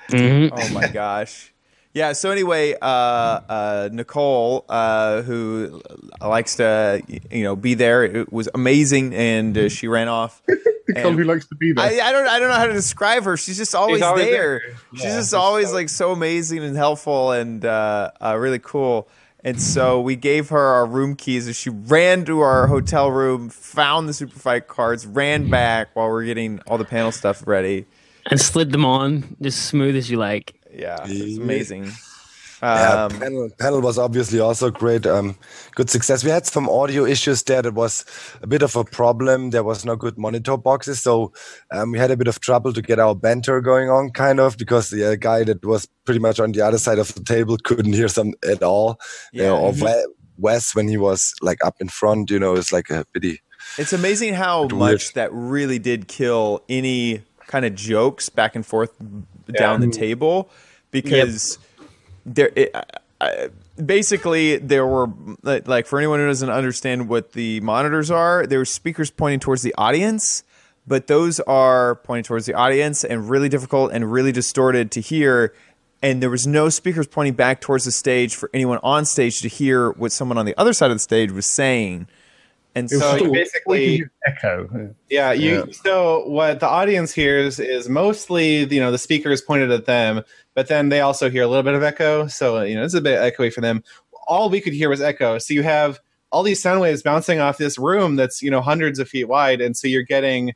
Mhm. Oh my gosh. Yeah. So anyway, uh, uh, Nicole, uh, who likes to, you know, be there, it was amazing, and uh, she ran off. Nicole And- who likes to be there. I, I don't I don't know how to describe her. She's just always, always there. there. She's Yeah, just she's always so- like so amazing and helpful and uh, uh, really cool. And so we gave her our room keys, and she ran to our hotel room, found the super fight cards, ran back while we're getting all the panel stuff ready. And slid them on just smooth as you like. Yeah, it's Yeah. amazing. Yeah, Um, panel, panel was obviously also great. Um, good success. We had some audio issues there. That was a bit of a problem. There was no good monitor boxes, so um, we had a bit of trouble to get our banter going on, kind of, because the uh, guy that was pretty much on the other side of the table couldn't hear some at all. You know, Yeah. or We- Wes when he was like up in front, you know, it's like a pity. It's amazing how Weird. much that really did kill any kind of jokes back and forth down the mm. table because there it, I- I- basically there were like like, for anyone who doesn't understand what the monitors are there were speakers pointing towards the audience but those are pointing towards the audience and really difficult and really distorted to hear and there was no speakers pointing back towards the stage for anyone on stage to hear what someone on the other side of the stage was saying and so still- basically- echo. Yeah, you. So what the audience hears is mostly you know the speaker is pointed at them, but then they also hear a little bit of echo. So you know it's a bit echoey for them. All we could hear was echo. So you have all these sound waves bouncing off this room that's you know hundreds of feet wide, and so you're getting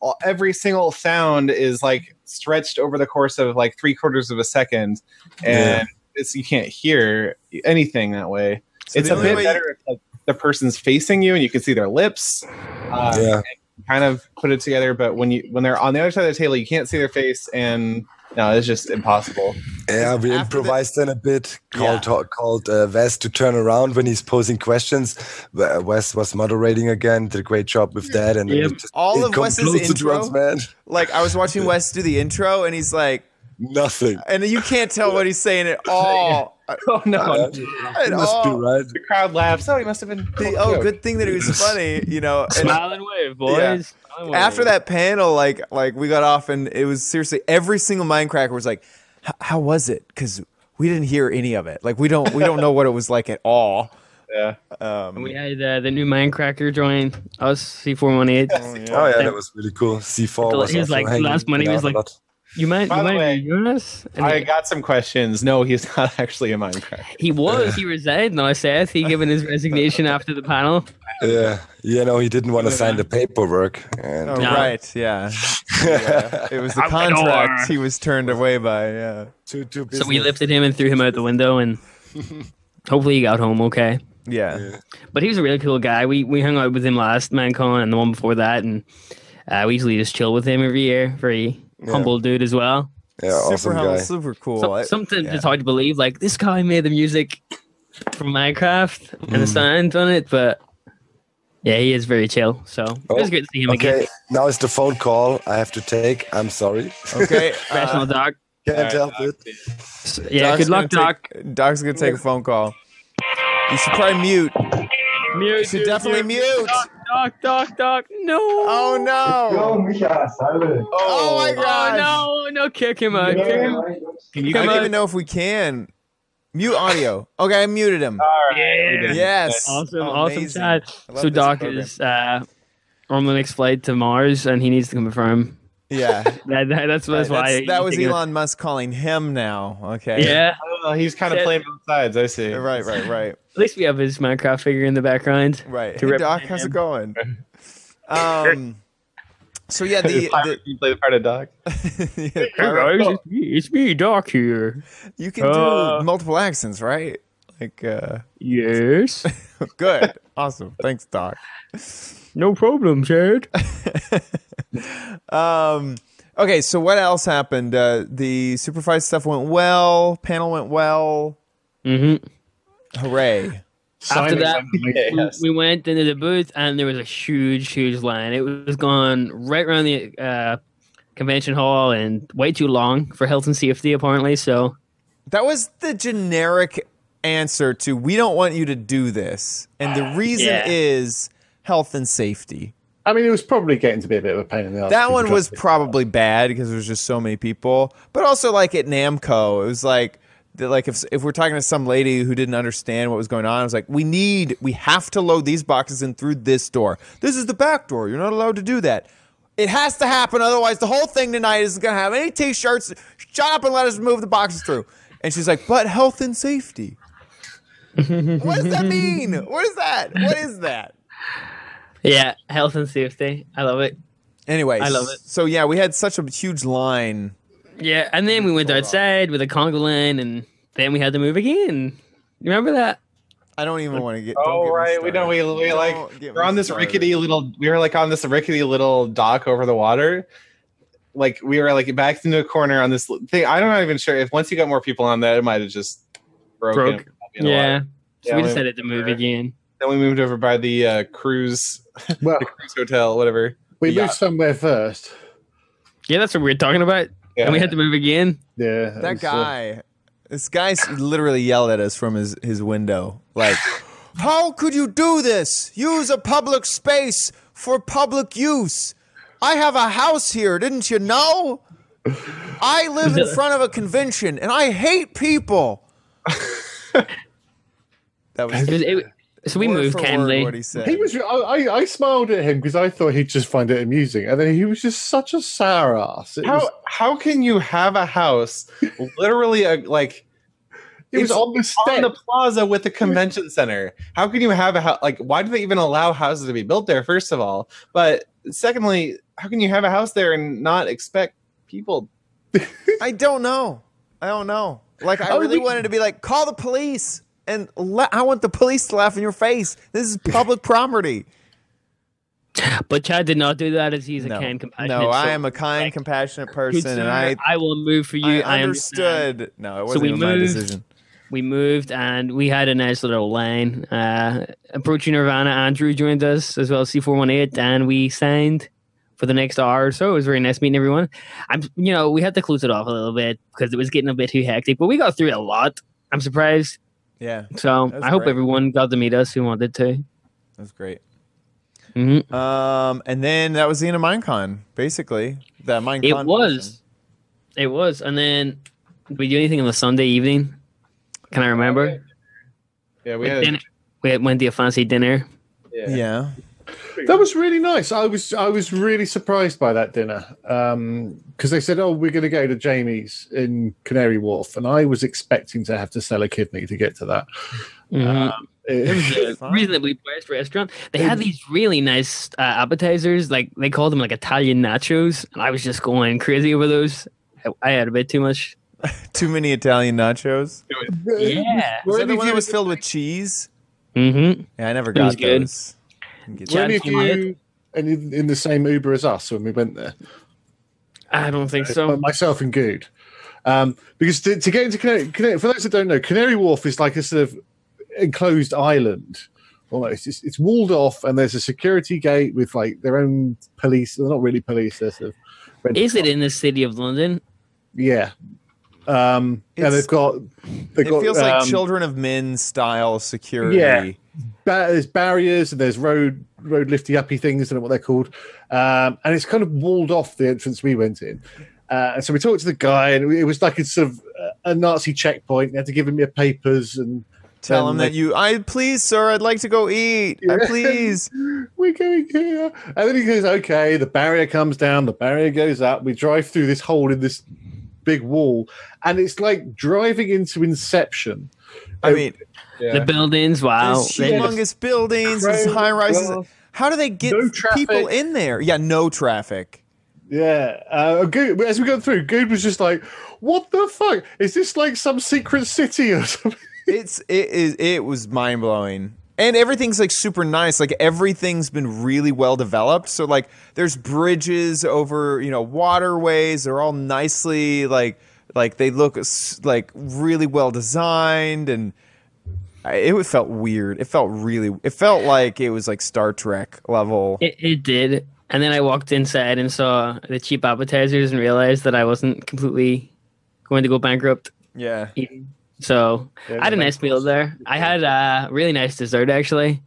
all, every single sound is like stretched over the course of like three quarters of a second, and it's you can't hear anything that way. So it's a bit better if like the person's facing you and you can see their lips. Uh, Yeah. kind of put it together, but when you when they're on the other side of the table, you can't see their face, and no, it's just impossible. Yeah, we After the- improvised then a bit. Yeah. Called called uh, Wes to turn around when he's posing questions. Wes was moderating again. Did a great job with that. And Yep. just- All it of Wes's intro- drums, man. like I was watching Wes do the intro, and he's like, Nothing. and you can't tell what he's saying at all. Oh no! Uh, At it must be all. right. the crowd laughs. Oh, he must have been. The- oh, good thing that he was funny, you know. And Smile and wave, boys. Yeah. And wave. after that panel, like, like we got off, and it was seriously every single Mindcracker was like, "How was it?" Because we didn't hear any of it. Like, we don't, we don't know what it was like at all. Yeah. Um, we had uh, the new Mindcracker join us, C418. Oh yeah, that was really cool. C4 was He was like, hanging last month he was like- lot. You might, By you the might way, be us. And I he, got some questions. No, he's not actually a Minecraft. he was, he resigned. No, I said he given his resignation after the panel. Yeah, you know, he didn't want to sign the paperwork. And oh, No. right, yeah. yeah. It was the Out the door. contract he was turned away by. Yeah, too, too So we lifted him and threw him out the window, and hopefully he got home okay. yeah. But he was a really cool guy. We we hung out with him last MineCon and the one before that, and uh, we usually just chill with him every year. Very humble dude as well. Yeah, super awesome humble, guy. super cool. So, I- sometimes yeah. it's hard to believe. Like this guy made the music from Minecraft and the sound on it, but yeah, he is very chill. So it was Oh, great to see him Okay, again. now it's the phone call I have to take. I'm sorry. Okay, Professional uh, dog. Can't help it. Yeah, Doc's good luck, gonna Doc. take- Doc's gonna take a phone call. You should probably mute. Mute, You should definitely mute. Doc, Doc, Doc. No. Oh no! Jo, Micha, salve. Oh my Oh god! no, no, kick him out. Kick him. Can you I don't even know if we can mute audio. Okay, I muted him. Yeah. Yes. Awesome, Oh, awesome chat. So Doc program. is uh, on the next flight to Mars, and he needs to confirm. Yeah. That, that, that's that's why. That's- that was taking it. Elon Musk calling him now. Okay. Yeah. Oh, he's kind of Said- playing both sides. I see. Right, right, right, At least we have his Minecraft figure in the background. right. Hey, Doc, represent how's it going? Um, So yeah, the, the you play the part of Doc. yeah, Hey guys, it's me, it's me, Doc here. you can Uh, do multiple accents, right? Like, uh, Yes, good, awesome. Thanks, Doc. No problem, Jared. Um, okay, so what else happened? Uh, the Superfight stuff went well. Panel went well. Mm-hmm. Hooray! After Signing that, something. we, we went into the booth and there was a huge, huge line. It was going right around the uh, convention hall and way too long for health and safety, apparently. So, That was the generic answer to "We don't want you to do this," and the reason Yeah. is health and safety. I mean, it was probably getting to be a bit of a pain in the ass. That one was probably bad because there was just so many people. But also, like at Namco, it was like, like if if we're talking to some lady who didn't understand what was going on, I was like, we need, we have to load these boxes in through this door. This is the back door. You're not allowed to do that. It has to happen, otherwise the whole thing tonight isn't gonna have any t-shirts. Shut up and let us move the boxes through. And she's like, but health and safety. what does that mean? What is that? What is that? Yeah, health and safety. I love it. Anyways, I love it. So yeah, we had such a huge line. Yeah, and then we went outside with a Congo line and then we had to move again. You remember that? I don't even want to get. don't Oh get me right, we don't. We, we Don't like we're on this started. rickety little. We were like on this rickety little dock over the water. Like we were like backed into a corner on this thing. I'm not even sure if once you got more people on that, it might have just broken. Broke. Yeah. So Yeah, we we- decided to move again. Then we moved over by the uh, cruise, Well, the cruise hotel, whatever. we Yeah. moved somewhere first. Yeah, that's what we were talking about. Yeah. And we had to move again. Yeah, That was, uh, guy, this guy literally yelled at us from his his window, like, "How could you do this? Use a public space for public use. I have a house here, didn't you know? I live in front of a convention, and I hate people." That was It was- it- so we word moved for word kindly. what he said. He was. I, I, I smiled at him because I thought he'd just find it amusing, and then he was just such a sour ass. It How was, how can you have a house literally a, like it was it's on the on step. the plaza with the convention center? How can you have a house like why do they even allow houses to be built there? First of all, but secondly, how can you have a house there and not expect people? I don't know. I don't know. Like I Oh, really we- wanted to be like, call the police, and la- I want the police to laugh in your face. This is public property. But Chad did not do that as he's a kind, compassionate. no, I am a kind, Like, compassionate person, sir, and I, I will move for you. I I understood. No, it wasn't we even my decision. We moved and we had a nice little line. Uh, approaching Nirvana, Andrew joined us as well as C418, and we signed for the next hour or so. It was very nice meeting everyone. I'm, you know, we had to close it off a little bit because it was getting a bit too hectic, but we got through it a lot. I'm surprised. Yeah, So That's I hope great. everyone got to meet us who wanted to. that was great. hmm Um, and then that was the end of Minecon, basically. That Minecon. It was. It was. And then did we do anything on the Sunday evening? Can I remember? Yeah, we We, had dinner. we had- went to a fancy dinner. yeah. Yeah. That was really nice. I was I was really surprised by that dinner because they said, "Oh, we're going to go to Jamie's in Canary Wharf," and I was expecting to have to sell a kidney to get to that. Mhm. It- It was a reasonably priced restaurant. They had these really nice uh, appetizers, like they called them like Italian nachos, and I was just going crazy over those. I, I had a bit too much. Too many Italian nachos. Yeah. Was that the one that was filled with cheese? Mm-hmm. Yeah, I never It was got good. those. Didn't get Were any of you in, in the same Uber as us when we went there? I don't think Uh, so. myself and Good. Um, because to, to get into Canary, Canary, for those that don't know, Canary Wharf is like a sort of enclosed island. Almost, it's, it's walled off, and there's a security gate with like their own police. They're not really police. They're sort of red- Is it in the city of London? Yeah. Um, and they've got. They've It got, feels like um, Children of Men style security. Yeah. Ba- there's barriers and there's road road lifty uppy things. I don't know what they're called. Um, and it's kind of walled off the entrance we went in. Uh, and so we talked to the guy, and it was like a sort of uh, a Nazi checkpoint. They had to give him your papers, and Tell him they- that you, I please, sir, I'd like to go eat. I please. we're going here. And then he goes, okay, the barrier comes down, the barrier goes up. We drive through this hole in this big wall, and it's like driving into Inception. I mean, The buildings, wow. there's humongous buildings, there's high rises. How do they get No people in there? Yeah, no traffic. Yeah, uh, Guude, as we go through, Guude was just like, "What the fuck? Is this like some secret city or something?" It's it is it was mind blowing. And everything's like super nice. Like everything's been really well developed. So like there's bridges over, you know, waterways. They're all nicely like like they look like really well designed and I- it felt weird. It felt really it felt like it was like Star Trek level. It, it did. And then I walked inside and saw the cheap appetizers and realized that I wasn't completely going to go bankrupt Yeah. eating. So Yeah, I had a nice meal there. I had a really nice dessert actually.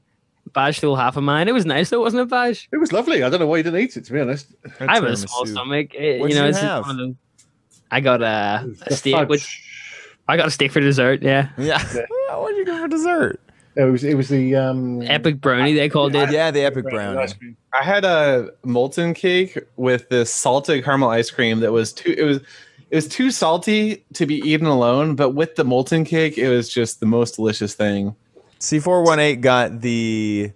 Baj stole half of mine. It was nice though, wasn't it, Baj? It was lovely. I don't know why you didn't eat it. To be honest, I have a small stomach. It- What you did know, you it's have? one of them- I got a, a steak, fudge. which I got a steak for dessert. Yeah, Yeah. what did you get for dessert? it was. It was the um, epic brownie they called it. Yeah, the epic brownie. I had a molten cake with this salted caramel ice cream that was too it was it was too salty to be eaten alone, but with the molten cake, it was just the most delicious thing. C418 got the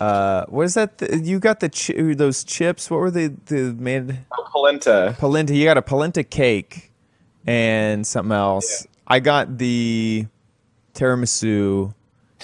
uh what is that th- you got the chi- those chips what were they the made Polenta. polenta you got a polenta cake and something else i got the tiramisu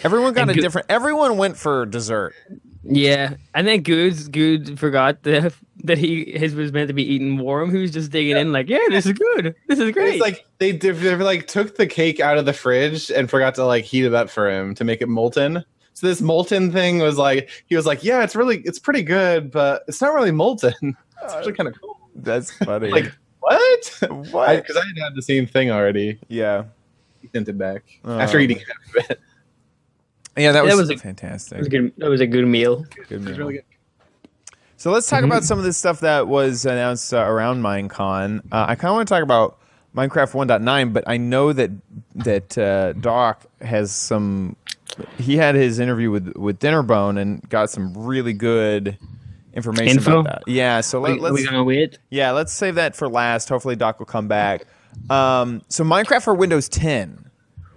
everyone got And a go- different everyone went for dessert Yeah, and then Guude Guude forgot that that he his was meant to be eaten warm. He was just digging in like, yeah, this is good. This is great. It's like they, they they like took the cake out of the fridge and forgot to like heat it up for him to make it molten. So this molten thing was like he was like, yeah, it's really it's pretty good, but it's not really molten. It's actually kind of cool. that's funny Like what? what Because I, had had the same thing already. yeah He sent it back Oh. after eating half of it. yeah that was, That was a- fantastic It was good. That was a good meal. Good It was meal. really good. So let's talk about some of the stuff that was announced uh, around Minecon. Uh, I kind of want to talk about Minecraft 1.9, but I know that that uh, Doc has some. He had his interview with with Dinnerbone and got some really good information Info? about that. Yeah, so let, We, are we let's gonna wait? yeah let's save that for last. Hopefully, Doc will come back. Um, so Minecraft for Windows 10.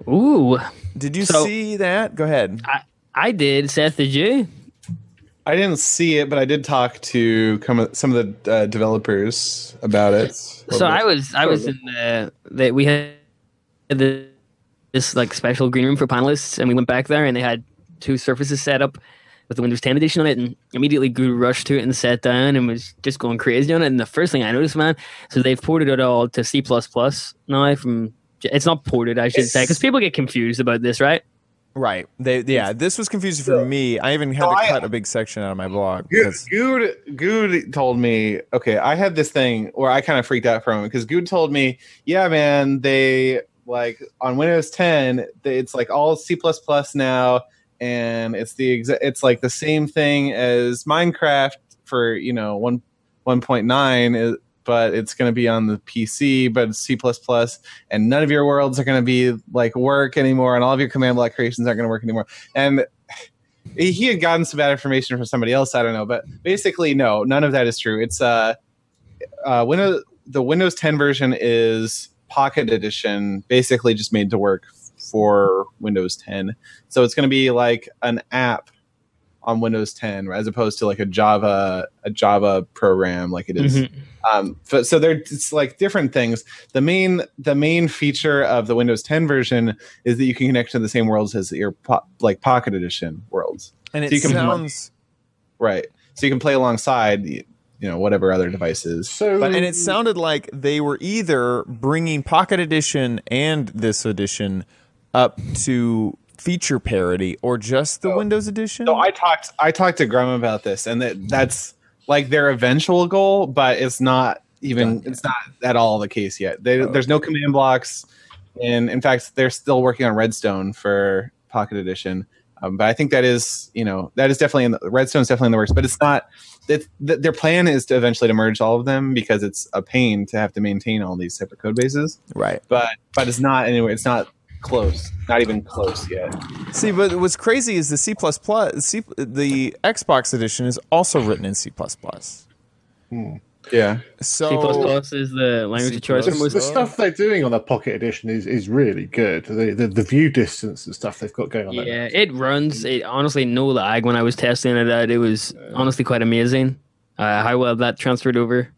Ooh, Did you So- see that? Go ahead. I I did. Seth, did you? I didn't see it, but I did talk to come, some of the uh, developers about it. So I was I was in the that we had the this like special green room for panelists, and we went back there, and they had two surfaces set up with the Windows 10 edition on it, and immediately Guude rushed to it and sat down and was just going crazy on it. And the first thing I noticed, man, so they've ported it all to C now from. It's not ported, I should say, because people get confused about this, right? Right. They yeah. This was confusing for me. I even had So to cut a big section out of my blog. Guude, because- Guude, Guude told me, okay, I had this thing where I kind of freaked out from it because Guude told me, yeah, man, they like on Windows 10, they, it's like all C now, and it's the exa- it's like the same thing as Minecraft for you know one 1.9, but it's going to be on the PC, but it's C and none of your worlds are going to be like work anymore, and all of your command block creations aren't going to work anymore, and he had gotten some bad information from somebody else. I don't know, but basically, no, none of that is true. It's uh, uh, Windows the Windows 10 version is Pocket Edition, basically just made to work for Windows 10. So it's going to be like an app on Windows 10 as opposed to like a Java a Java program like it is Mhm. um, so, so they're it's like different things. The main the main feature of the Windows 10 version is that you can connect to the same worlds as your po- like Pocket Edition worlds, and it so you can- sounds right? So you can play alongside you know whatever other devices. So But and it sounded like they were either bringing Pocket Edition and this edition up to feature parity or just the Windows Edition. So I talked I talked to Graham about this, and that that's like their eventual goal, but it's not even it's not at all the case yet. They, There's no command blocks, and in fact, they're still working on Redstone for Pocket Edition. Um, but I think that is you know that is definitely in the Redstone's definitely in the works, but it's not. Th- their plan is to eventually to merge all of them because it's a pain to have to maintain all these separate code bases. right. But but it's not anyway. It's not close. Not even close yet. See, but what's crazy is the C++, C, the Xbox edition is also written in C++. Yeah. So C++ is the language C++. of choice. The, for Well, most the stuff they're doing on the Pocket Edition is, is really good. The, the the view distance and stuff they've got going on. there. Yeah, it runs. It honestly no lag when I was testing it out. It was honestly quite amazing uh, how well that transferred over.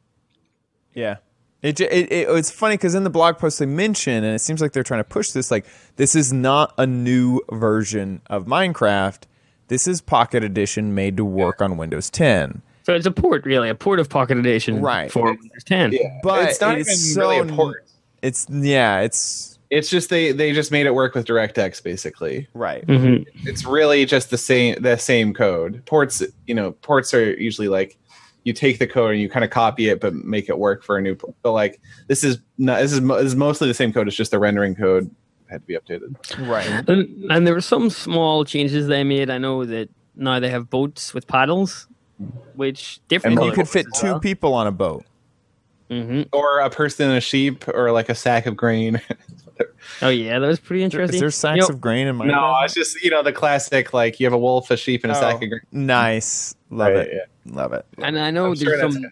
Yeah. It, it, it it's funny because in the blog post they mention, and it seems like they're trying to push this. Like this is not a new version of Minecraft. This is Pocket Edition made to work on Windows 10. So it's a port, really, a port of Pocket Edition Right. for Windows 10. Yeah. But it's not it's even so really a n- port. It's yeah, it's It's just they they just made it work with DirectX basically. right. hmm It's really just the same the same code. Ports, you know, ports are usually like you take the code and you kind of copy it but make it work for a new. But like this is not this is mo- this is mostly the same code. It's just the rendering code had to be updated. Right. And, and there were some small changes they made. I know that now they have boats with paddles, which different. And And you could fit two well. people on a boat. Mhm. Or a person and a sheep, or like a sack of grain. Oh yeah, that was pretty Is interesting. there sacks You know, of grain in my? no, it's just you know the classic like you have a wolf, a sheep, and a Oh, sack of grain. Nice. Love Right, it. Love it. And I know I'm there's that's some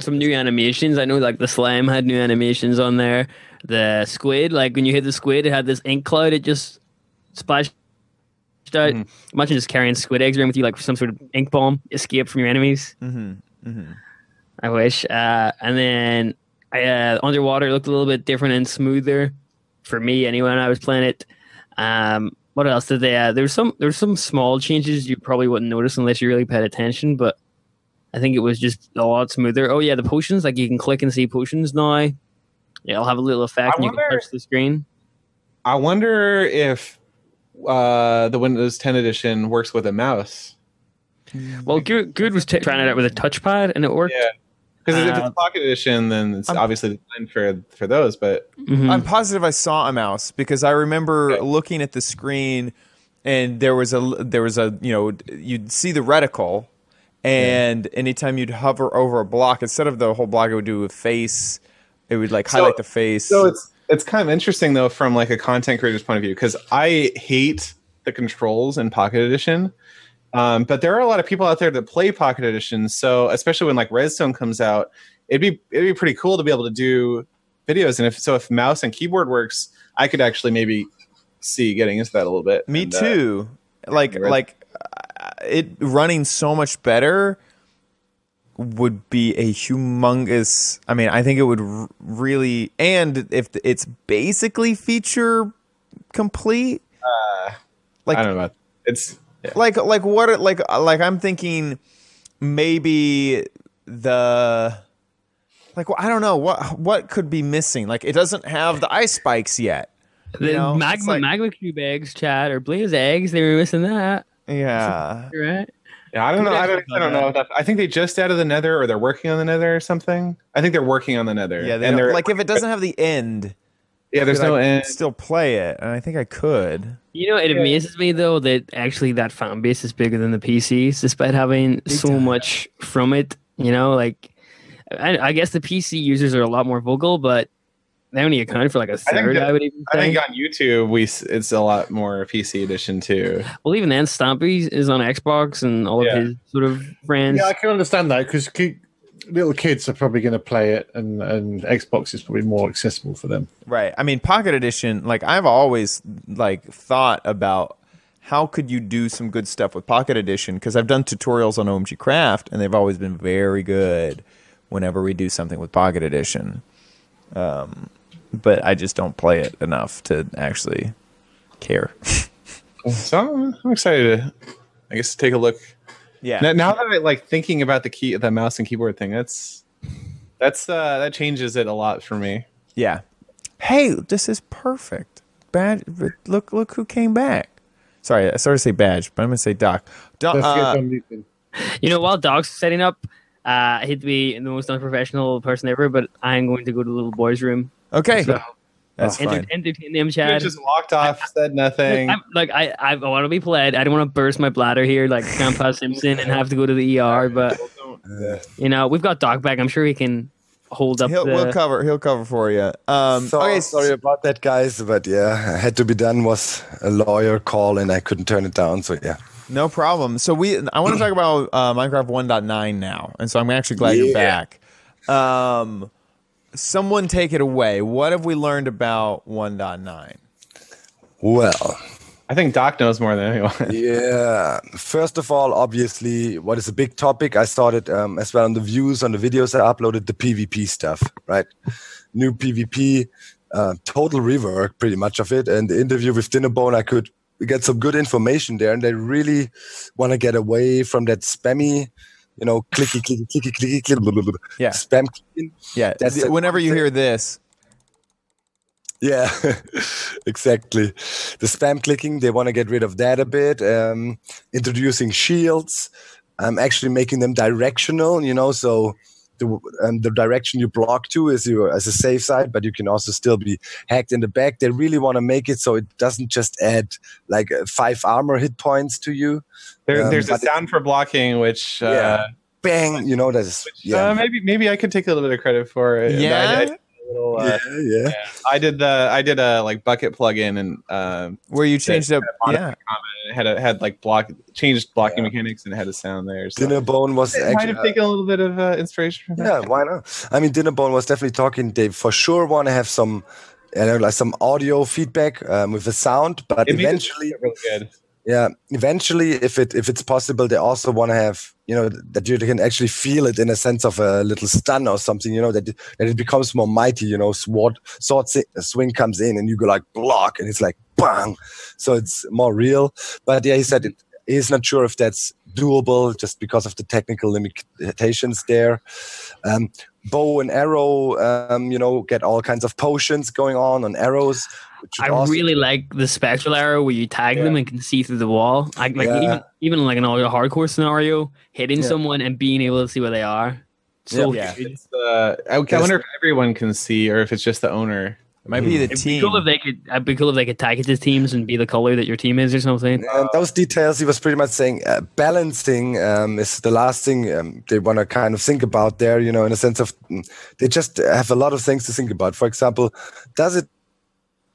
some new animations. I know like the slime had new animations on there. The squid, like when you hit the squid, it had this ink cloud. It just splashed out. Mhm. Imagine just carrying squid eggs around with you, like some sort of ink bomb, escape from your enemies. Mm-hmm. Mm-hmm. I wish. Uh, and then uh, underwater looked a little bit different and smoother for me anyway when I was playing it. Um, what else did they add? There's some there's some small changes you probably wouldn't notice unless you really paid attention, but I think it was just a lot smoother. Oh yeah, the potions like you can click and see potions now. Yeah, it'll have a little effect I and you can touch the screen. I wonder if uh, the Windows 10 edition works with a mouse. Well, Guude, Guude was t- trying it out with a touchpad and it worked. Yeah. Because if Uh, it's Pocket Edition, then it's I'm- obviously designed for for those. But Mhm. I'm positive I saw a mouse because I remember Okay. looking at the screen and there was a there was a you know you'd see the reticle and anytime you'd hover over a block instead of the whole block it would do a face it would like So- highlight the face so it's it's kind of interesting though from like a content creator's point of view because I hate the controls in Pocket Edition. Um, but there are a lot of people out there that play Pocket Edition. So especially when like Redstone comes out, it'd be it'd be pretty cool to be able to do videos. And if so, if mouse and keyboard works, I could actually maybe see getting into that a little bit. me And, uh, too like Red- like uh, it running so much better would be a humongous i mean i think it would r- really and if it's basically feature complete uh, like I don't know about it's yeah. like like what like uh, like i'm thinking maybe the like well, I don't know what what could be missing. Like it doesn't have the ice spikes yet. The You know, magma like- magma cube eggs, Chad, or blaze eggs. They were missing that. Yeah. Right. Yeah, I don't know. I don't. I don't know. That, I think they just added the Nether, or they're working on the Nether, or something. I think they're working on the Nether. Yeah, they and they're like if it doesn't have the end, yeah, there's no I end. still play it, and I think I could. You know, it amazes me though that actually that fan base is bigger than the PCs, despite having so time. much from it. You know, like I, I guess the PC users are a lot more vocal, but they only account for like a think third. that- I, would even I say. think on YouTube we it's a lot more PC edition too. well, even then, Stampy is on Xbox, and all Yeah. of his sort of friends. Yeah, I can understand that because little kids are probably going to play it, and, and Xbox is probably more accessible for them. Right. I mean, Pocket Edition. Like I've always like thought about how could you do some good stuff with Pocket Edition because I've done tutorials on OMG Craft, and they've always been very good whenever we do something with Pocket Edition. Um, but I just don't play it enough to actually care. So I'm, I'm excited to, I guess, take a look. Yeah. Now, now that I like thinking about the key, the mouse and keyboard thing, that's that's uh that changes it a lot for me. Yeah. Hey, this is perfect. Baj. Look, look who came back. Sorry, I started to say Baj, but I'm gonna say Doc. Doc uh, You know, while Doc's setting up, uh, I hate to be the most unprofessional person ever, but I'm going to go to the little boy's room. okay, So, that's enter- fine. entertain them, You Chad. just walked off, said nothing. I'm, like I, I want to be polite. I don't want to burst my bladder here, like Grandpa Simpson, and have to go to the ER. But you know, we've got Doc back. I'm sure he can hold up. He'll, the, we'll cover. He'll cover for you. Um, So, okay, sorry about that, guys, but yeah, had to be done. Was a lawyer call, and I couldn't turn it down. So yeah, no problem. So we, I want to talk about uh, Minecraft 1.9 now, and so I'm actually glad you're back. Um, someone take it away. What have we learned about 1.9? Well, I think Doc knows more than anyone. yeah. First of all, obviously, what is a big topic? I started um, as well on the views on the videos I uploaded the PvP stuff, right? New PvP, uh, total rework, pretty much of it. And the interview with Dinnerbone, I could get some good information there, and they really want to get away from that spammy, you know, clicky, clicky, clicky, clicky, clicky, blah, blah, blah, Yeah. spam clicking. Yeah. That's th- Whenever you hear this, Yeah, exactly. The spam clicking, they want to get rid of that a bit. Um, introducing shields, um, actually making them directional, you know, so the, um, the direction you block to is your as a safe side, but you can also still be hacked in the back. They really want to make it so it doesn't just add like uh, five armor hit points to you. There, Um, there's a but it- sound for blocking, which uh, Bang, you know, that's yeah. uh, maybe maybe I could take a little bit of credit for it. Yeah? I, I, did a little, uh, yeah, yeah. I did the I did a like Bukkit plugin and um, where you changed up, yeah, it had a, had like block changed blocking mechanics and it had a sound there. So Dinnerbone was it might have taken a little bit of uh, inspiration from that. Yeah, why not? I mean, Dinnerbone was definitely talking. They for sure want to have some, you know, like some audio feedback um, with the sound, but it eventually, really good. Yeah, eventually, if it if it's possible, they also want to have, you know, that you can actually feel it in a sense of a little stun or something, you know, that that it becomes more mighty. You know, sword sword swing comes in and you go like block, and it's like bang, so it's more real. But yeah, he said it. He's not sure if that's doable just because of the technical limitations there. Um, bow and arrow, um, you know, get all kinds of potions going on on arrows. Which should I also- really like the spectral arrow where you tag them and can see through the wall. I, like Yeah. even even like an all your hardcore scenario, hitting Yeah. someone and being able to see where they are. So Yeah. It's, uh, I, I wonder if everyone can see or if it's just the owner. it might be the It'd be team. cool if they could. It'd be cool if they could tag it to teams and be the color that your team is or something. And those details, he was pretty much saying uh, balancing um, is the last thing um, they want to kind of think about there, you know, in a sense of mm, they just have a lot of things to think about. For example, does it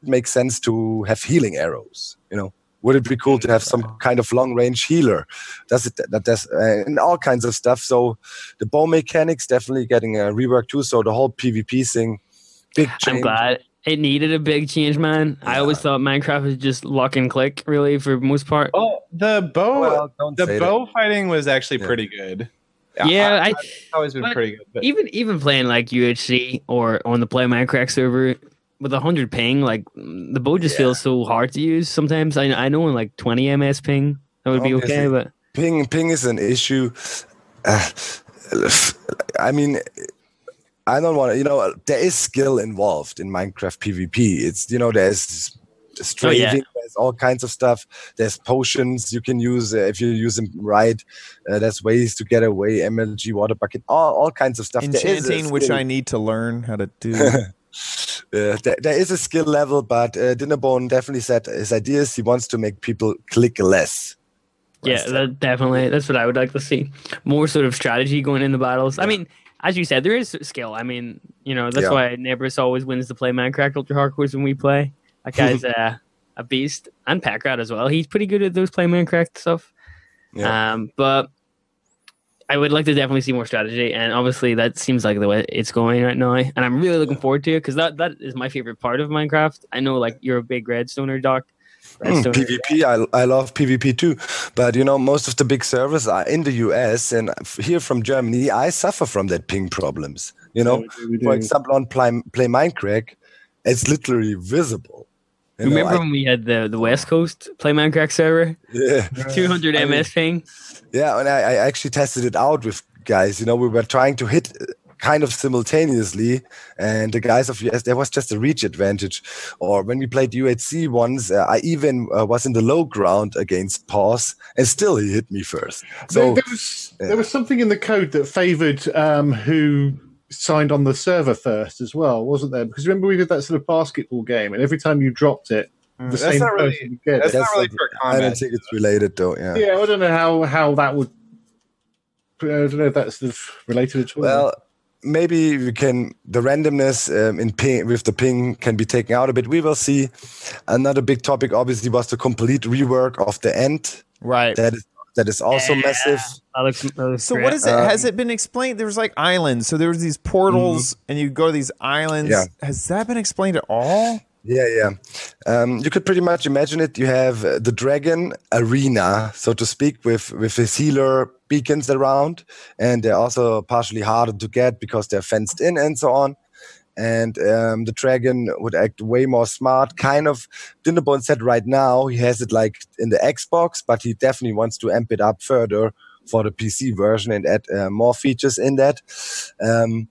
make sense to have healing arrows? You know, would it be cool to have some kind of long range healer? Does it that does uh, and all kinds of stuff? So the bow mechanics definitely getting a rework too. So the whole PvP thing, big change. I'm glad it needed a big change, man. I always thought Minecraft was just lock and click, really, for most part. Oh, the bow, Well, don't the say that. bow fighting was actually Yeah. pretty good. yeah, I, it's always been pretty good. But even even playing like UHC or on the Play Mindcrack server with a hundred ping, like mm, the bow just Yeah. feels so hard to use. Sometimes I I know in like twenty ms ping that would be okay, but ping ping is an issue uh, i mean i don't want to you know there is skill involved in minecraft pvp it's you know there's strafing Oh, yeah. there's all kinds of stuff there's potions you can use uh, if you use them right uh, there's ways to get away mlg water bucket all, all kinds of stuff There is Enchanting, which. I need to learn how to do. Uh, there, there is a skill level, but uh, Dinnerbone definitely said his idea is he wants to make people click less. yeah, that definitely that's what I would like to see. More sort of strategy going in the battles. I mean, as you said, there is skill. I mean, you know, that's Yeah. why Nebris always wins the play Mindcrack Ultra Hardcores when we play. That guy's uh, a beast, and Packrat as well. He's pretty good at those play Mindcrack stuff. Yeah. Um, but I would like to definitely see more strategy, and obviously that seems like the way it's going right now. And I'm really looking forward to it because that that is my favorite part of Minecraft. I know, like you're a big Redstoner, Doc. Mm, PvP, I, I love PvP too, but you know most of the big servers are in the US, and here from Germany, I suffer from that ping problems. You know, we do, we for example, on Play, Play Mindcrack, it's literally visible. You know, Remember I- when we had the, the West Coast play Mindcrack server? yeah, 200 I mean- MS ping. yeah, and I, I actually tested it out with guys. You know, we were trying to hit uh, kind of simultaneously, and the guys of US there was just a reach advantage. Or when we played UHC once, uh, I even uh, was in the low ground against Pause, and still he hit me first. So there, there was there was something in the code that favoured um, who signed on the server first as well, wasn't there? Because remember we did that sort of basketball game, and every time you dropped it, the Mm, that's same not really- person would get that's not That's really not- for I don't think it's related though. Yeah. Yeah, I don't know how how that would. I don't know if that's sort of related at all. Well, maybe we can the randomness um, in ping with the ping can be taken out a bit. We will see. Another big topic obviously was the complete rework of the end. right. That is that is also Yeah. massive. That looks, that looks So great. what is it? Um, Has it been explained? There was like islands. So there was these portals, and you go to these islands. Yeah. Has that been explained at all? Yeah, yeah. Um, you could pretty much imagine it. You have uh, the dragon arena, so to speak, with with his healer beacons around, and they're also partially harder to get because they're fenced in and so on. And um, the dragon would act way more smart. Kind of, Dinnerbone said right now he has it like in the Xbox, but he definitely wants to amp it up further for the PC version and add uh, more features in that. Um,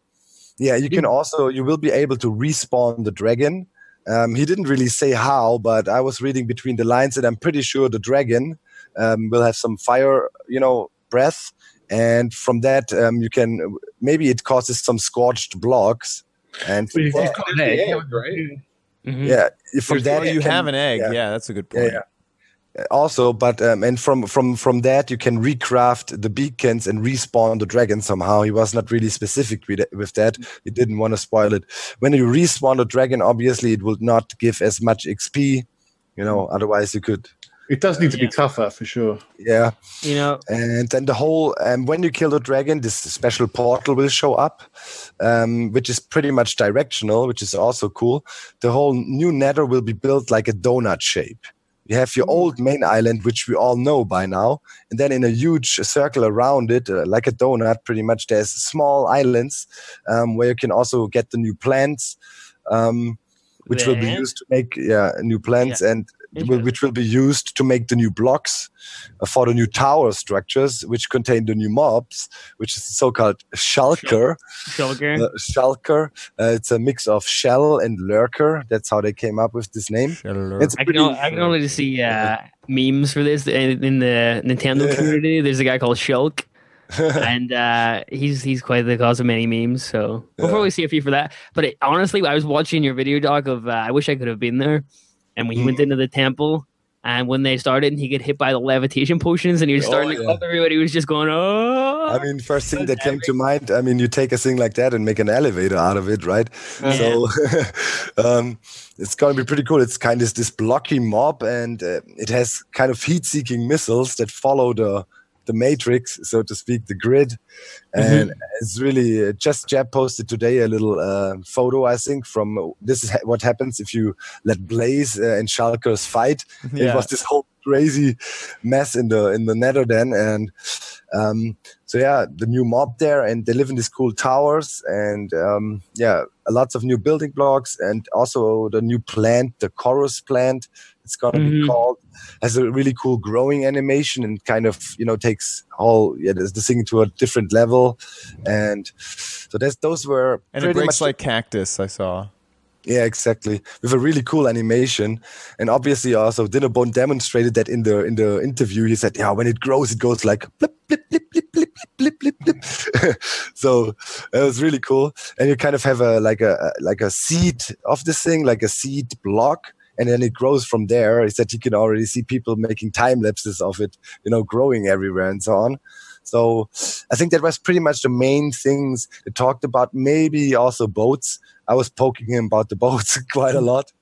yeah, you can also you will be able to respawn the dragon. Um, he didn't really say how, but I was reading between the lines, and I'm pretty sure the dragon um, will have some fire, you know, breath, and from that um, you can maybe it causes some scorched blocks, and Well, you've yeah, got an egg. right? Mhm. yeah, from that you can- have an egg. yeah. Yeah, that's a good yeah, point. yeah. Also, but um, and from from from that you can recraft the beacons and respawn the dragon somehow. He was not really specific with it- with that. He didn't want to spoil it. When you respawn the dragon, obviously it will not give as much XP. You know, otherwise you could. It does need to Yeah. be tougher for sure. Yeah, You know, and then the whole um, when you kill the dragon, this special portal will show up, um, which is pretty much directional, which is also cool. The whole new Nether will be built like a donut shape. You have your old main island, which we all know by now, and then in a huge circle around it, uh, like a donut, pretty much. There's small islands um, where you can also get the new plants, um, which will be used to make yeah new plants and will, which will be used to make the new blocks uh, for the new tower structures, which contain the new mobs, which is so-called shulker. Shulker. Uh, shulker. Uh, it's a mix of shell and lurker. That's how they came up with this name. It's I can, pretty- only, I can only see uh, memes for this in, in the Nintendo community. There's a guy called Shulk, and uh, he's he's quite the cause of many memes. So we'll Yeah. probably see a few for that. But it, honestly, I was watching your video doc of uh, I wish I could have been there, and when he Mm. went into the temple. And when they started, and he get hit by the levitation potions, and he was Oh, starting to yeah. up, everybody was just going, "Oh!" I mean, first thing that came to mind. I mean, you take a thing like that and make an elevator out of it, right? So um, it's going to be pretty cool. It's kind of this blocky mob, and uh, it has kind of heat-seeking missiles that follow the the matrix, so to speak, the grid. And it's really uh, just Jeb posted today a little uh, photo, I think, from this is ha- what happens if you let Blaze uh, and shulkers fight. It was this whole crazy mess in the in the Nether then, and um, so yeah, the new mob there, and they live in these cool towers, and um, yeah, lots of new building blocks, and also the new plant, the chorus plant. It's gonna Mhm. be called has a really cool growing animation and kind of you know takes all yeah the the thing to a different level, and so that's those were And it pretty breaks much like cactus. I saw. yeah, exactly. With a really cool animation, and obviously also Dinnerbone demonstrated that in the in the interview. He said, "Yeah, when it grows, it goes like blip blip blip blip blip blip blip blip." so it was really cool, and you kind of have a like a like a seed of this thing, like a seed block. And then it grows from there is that you can already see people making time lapses of it, you know, growing everywhere and so on. So I think that was pretty much the main things they talked about. Maybe also boats. I was poking him about the boats quite a lot.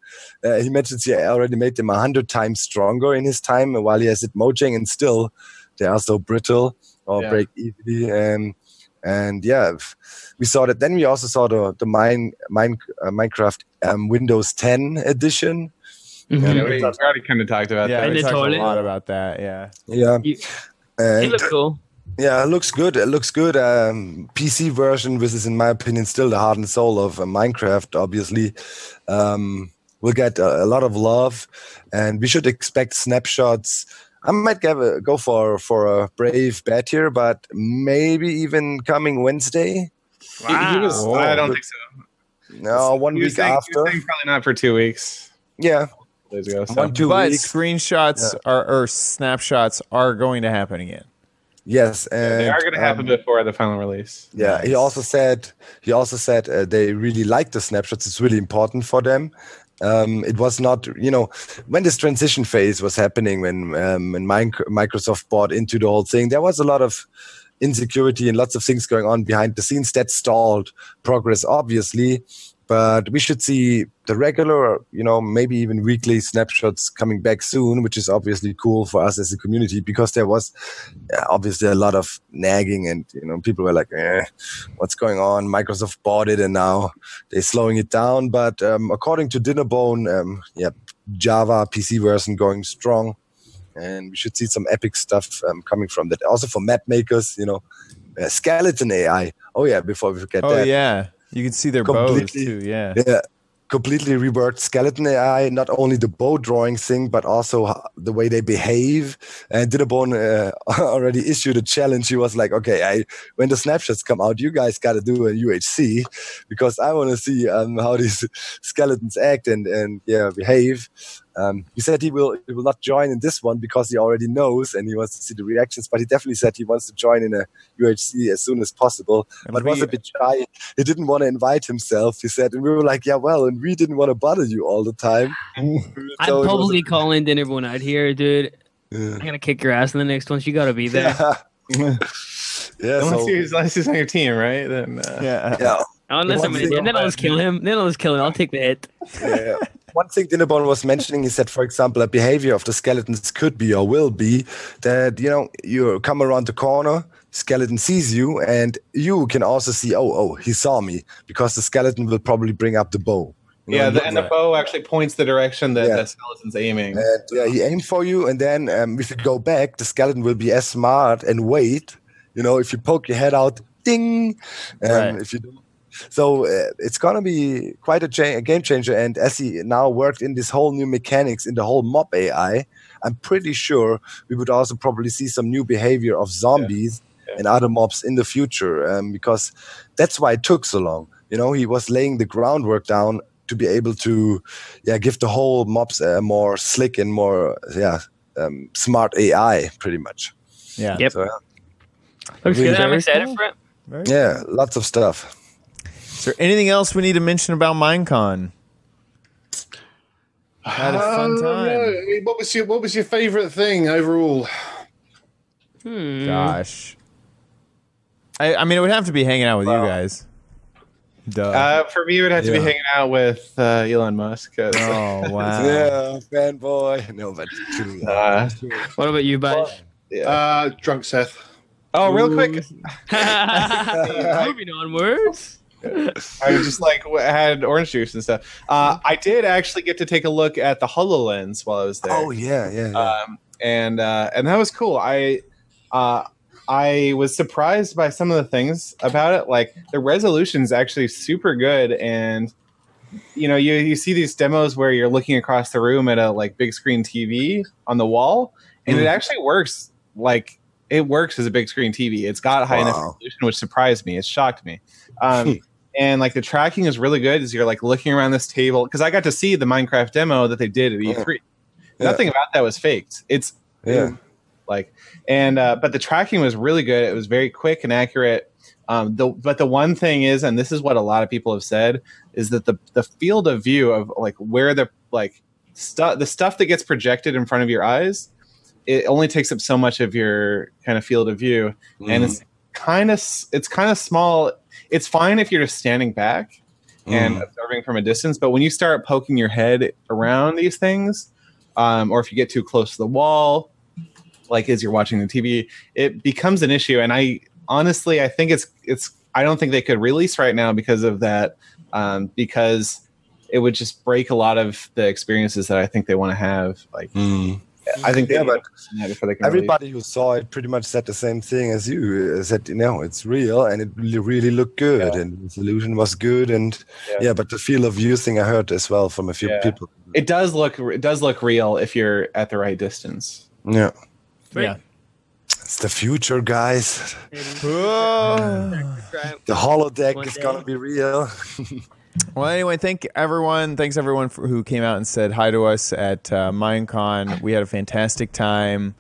Uh, he mentions he already made them a hundred times stronger in his time while he has it Mojang, and still they are so brittle or Yeah. break easily. And and yeah, we saw that. Then we also saw the the mine, mine uh, Minecraft um, Windows 10 edition. Mhm. Yeah, Yeah, we, we already kind of talked about Yeah, that. In we the talked toilet? a lot about that. Yeah. Yeah, You- and It looks cool. Yeah, it looks good. It looks good. Um, PC version, which is in my opinion still the heart and soul of uh, Minecraft. Obviously, um, will get a, a lot of love, and we should expect snapshots. I might give a, go for for a brave bet here, but maybe even coming Wednesday. He- he was- Wow. I don't think so. No, one He week saying- he was after. probably not for two weeks. Yeah, Days ago, so. one two but weeks. screenshots are, or snapshots are going to happen again. Yes, and they are going to happen um, before the final release. Yeah, he also said he also said uh, they really like the snapshots. It's really important for them. Um, it was not, you know, when this transition phase was happening, when um, when Microsoft bought into the whole thing, there was a lot of insecurity and lots of things going on behind the scenes that stalled progress, obviously. But we should see the regular, you know, maybe even weekly snapshots coming back soon, which is obviously cool for us as a community because there was uh, obviously a lot of nagging and, you know, people were like, eh, what's going on? Microsoft bought it and now they're slowing it down. But um, according to Dinnerbone, um, yeah, Java PC version going strong. And we should see some epic stuff um, coming from that. Also for map makers, you know, uh, skeleton AI. Oh, yeah, before we forget Oh that. yeah, you can see their bows Completely. too. Yeah. Yeah, completely reworked skeleton AI. Not only the bow drawing thing, but also the way they behave. And Dinnerbone uh, already issued a challenge. He was like, "Okay, I when the snapshots come out, you guys got to do a UHC because I want to see um, how these skeletons act and and yeah behave." Um, he said he will he will not join in this one because he already knows and he wants to see the reactions. But he definitely said he wants to join in a UHC as soon as possible. It'll but was a bit shy. He didn't want to invite himself. He said, and we were like, "Yeah, well," and we didn't want to bother you all the time. I'd So it probably call in Dinnerbone out here, dude. Yeah. I'm gonna kick your ass in the next one. You gotta be there. Yeah, yeah. unless, so- he's, unless he's on your team, right? Then uh, Yeah. yeah. Unless I'm One in thing- then I'll just kill him. Then I'll just kill him. I'll take the hit. yeah. One thing Dinnerbone was mentioning is that, for example, a behavior of the skeletons could be or will be that you know you come around the corner, skeleton sees you, and you can also see, oh, oh, he saw me because the skeleton will probably bring up the bow. You yeah, and the, and the bow actually points the direction that Yeah. the skeleton's aiming. And yeah, he aimed for you, and then um, if you go back, the skeleton will be as smart and wait. You know, if you poke your head out, ding. Um, Right. If you do. So uh, it's gonna be quite a, cha- a game changer. And as he now worked in this whole new mechanics in the whole mob AI, I'm pretty sure we would also probably see some new behavior of zombies Yeah. and other mobs in the future. Um, because that's why it took so long. You know, he was laying the groundwork down to be able to, yeah, give the whole mobs a more slick and more, yeah, um, smart AI, pretty much. Yeah. Yep. So yeah, Looks Really good. I'm excited cool. for it. Very yeah, lots of stuff. Is there anything else we need to mention about Minecon? Had a fun Uh, time. yeah. What was your What was your favorite thing overall? Hmm. Gosh. I, I mean, it would have to be hanging out with you guys. Duh. Uh, for me, it would have to be hanging out with uh, Elon Musk. 'cause, oh wow. Yeah, fanboy. No, but true. Uh, What about you, bud? yeah. Uh, drunk Seth. oh, real quick, Moving onwards. I just like had orange juice and stuff. Uh, I did actually get to take a look at the Hololens while I was there. Oh yeah, yeah. yeah. um, and uh, and that was cool. I uh, I was surprised by some of the things about it. Like the resolution is actually super good, and you know you you see these demos where you're looking across the room at a like big screen TV on the wall, and it Mm. actually works. Like it works as a big screen TV. It's got high enough resolution, which surprised me. It shocked me. Um, and like the tracking is really good as you're like looking around this table because I got to see the Minecraft demo that they did at E3. Yeah. Nothing about that was faked. It's yeah. like and uh, but the tracking was really good. It was very quick and accurate. Um, the, but the one thing is, and this is what a lot of people have said, is that the the field of view of like where the like stuff the stuff that gets projected in front of your eyes, it only takes up so much of your kind of field of view, and it's kind of it's kind of small. It's fine if you're just standing back and Mm. observing from a distance, but when you start poking your head around these things, um, or if you get too close to the wall, like as you're watching the TV, it becomes an issue. And I honestly, I think it's it's. I don't think they could release right now because of that, um, because it would just break a lot of the experiences that I think they want to have. Like, Mm. I think Yeah, but focus on that before they can release. Everybody who saw it pretty much said the same thing as you. uh, Said you know it's real and it really, really looked good Yeah. and the solution was good and Yeah. yeah. but the feel of using I heard as well from a few Yeah. people. It does look it does look real if you're at the right distance. Yeah, Yeah. it's the future, guys. The holodeck One is day. gonna be real. Well, anyway, thank everyone. Thanks everyone for, who came out and said hi to us at uh, Minecon. We had a fantastic time,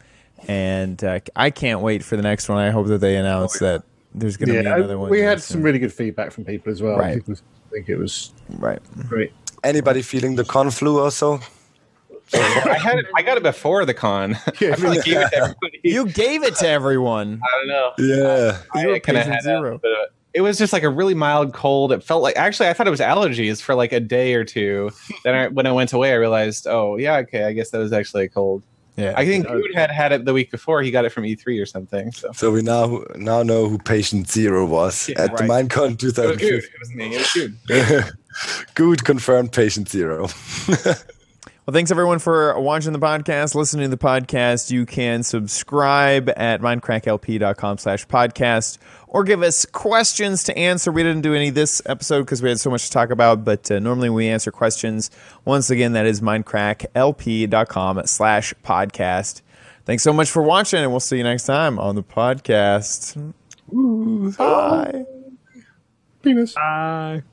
and uh, I can't wait for the next one. I hope that they announce that there's going to be another one. we had some soon. really good feedback from people as well. Right. People think it was right. great. Anybody feeling the con flu also? I had it, I got it before the con. Yeah, I really gave it to everybody. You gave it to everyone. I don't know. Yeah. You were I kinda had zero. A, bit of- it was just like a really mild cold. It felt like actually I thought it was allergies for like a day or two. Then I, when I went away, I realized, oh yeah, okay, I guess that was actually a cold. Yeah. I think Guude had had it the week before. He got it from E3 or something. So, So we now now know who patient zero was Yeah, at the right. Minecon it was good. It was me. It was good. Guude confirmed patient zero. Well, thanks everyone for watching the podcast, listening to the podcast. You can subscribe at mindcracklp.com slash podcast or give us questions to answer. We didn't do any this episode because we had so much to talk about, but uh, normally we answer questions. Once again, that is mindcracklp.com slash podcast. Thanks so much for watching, and we'll see you next time on the podcast. Ooh, Bye. Penis. Bye.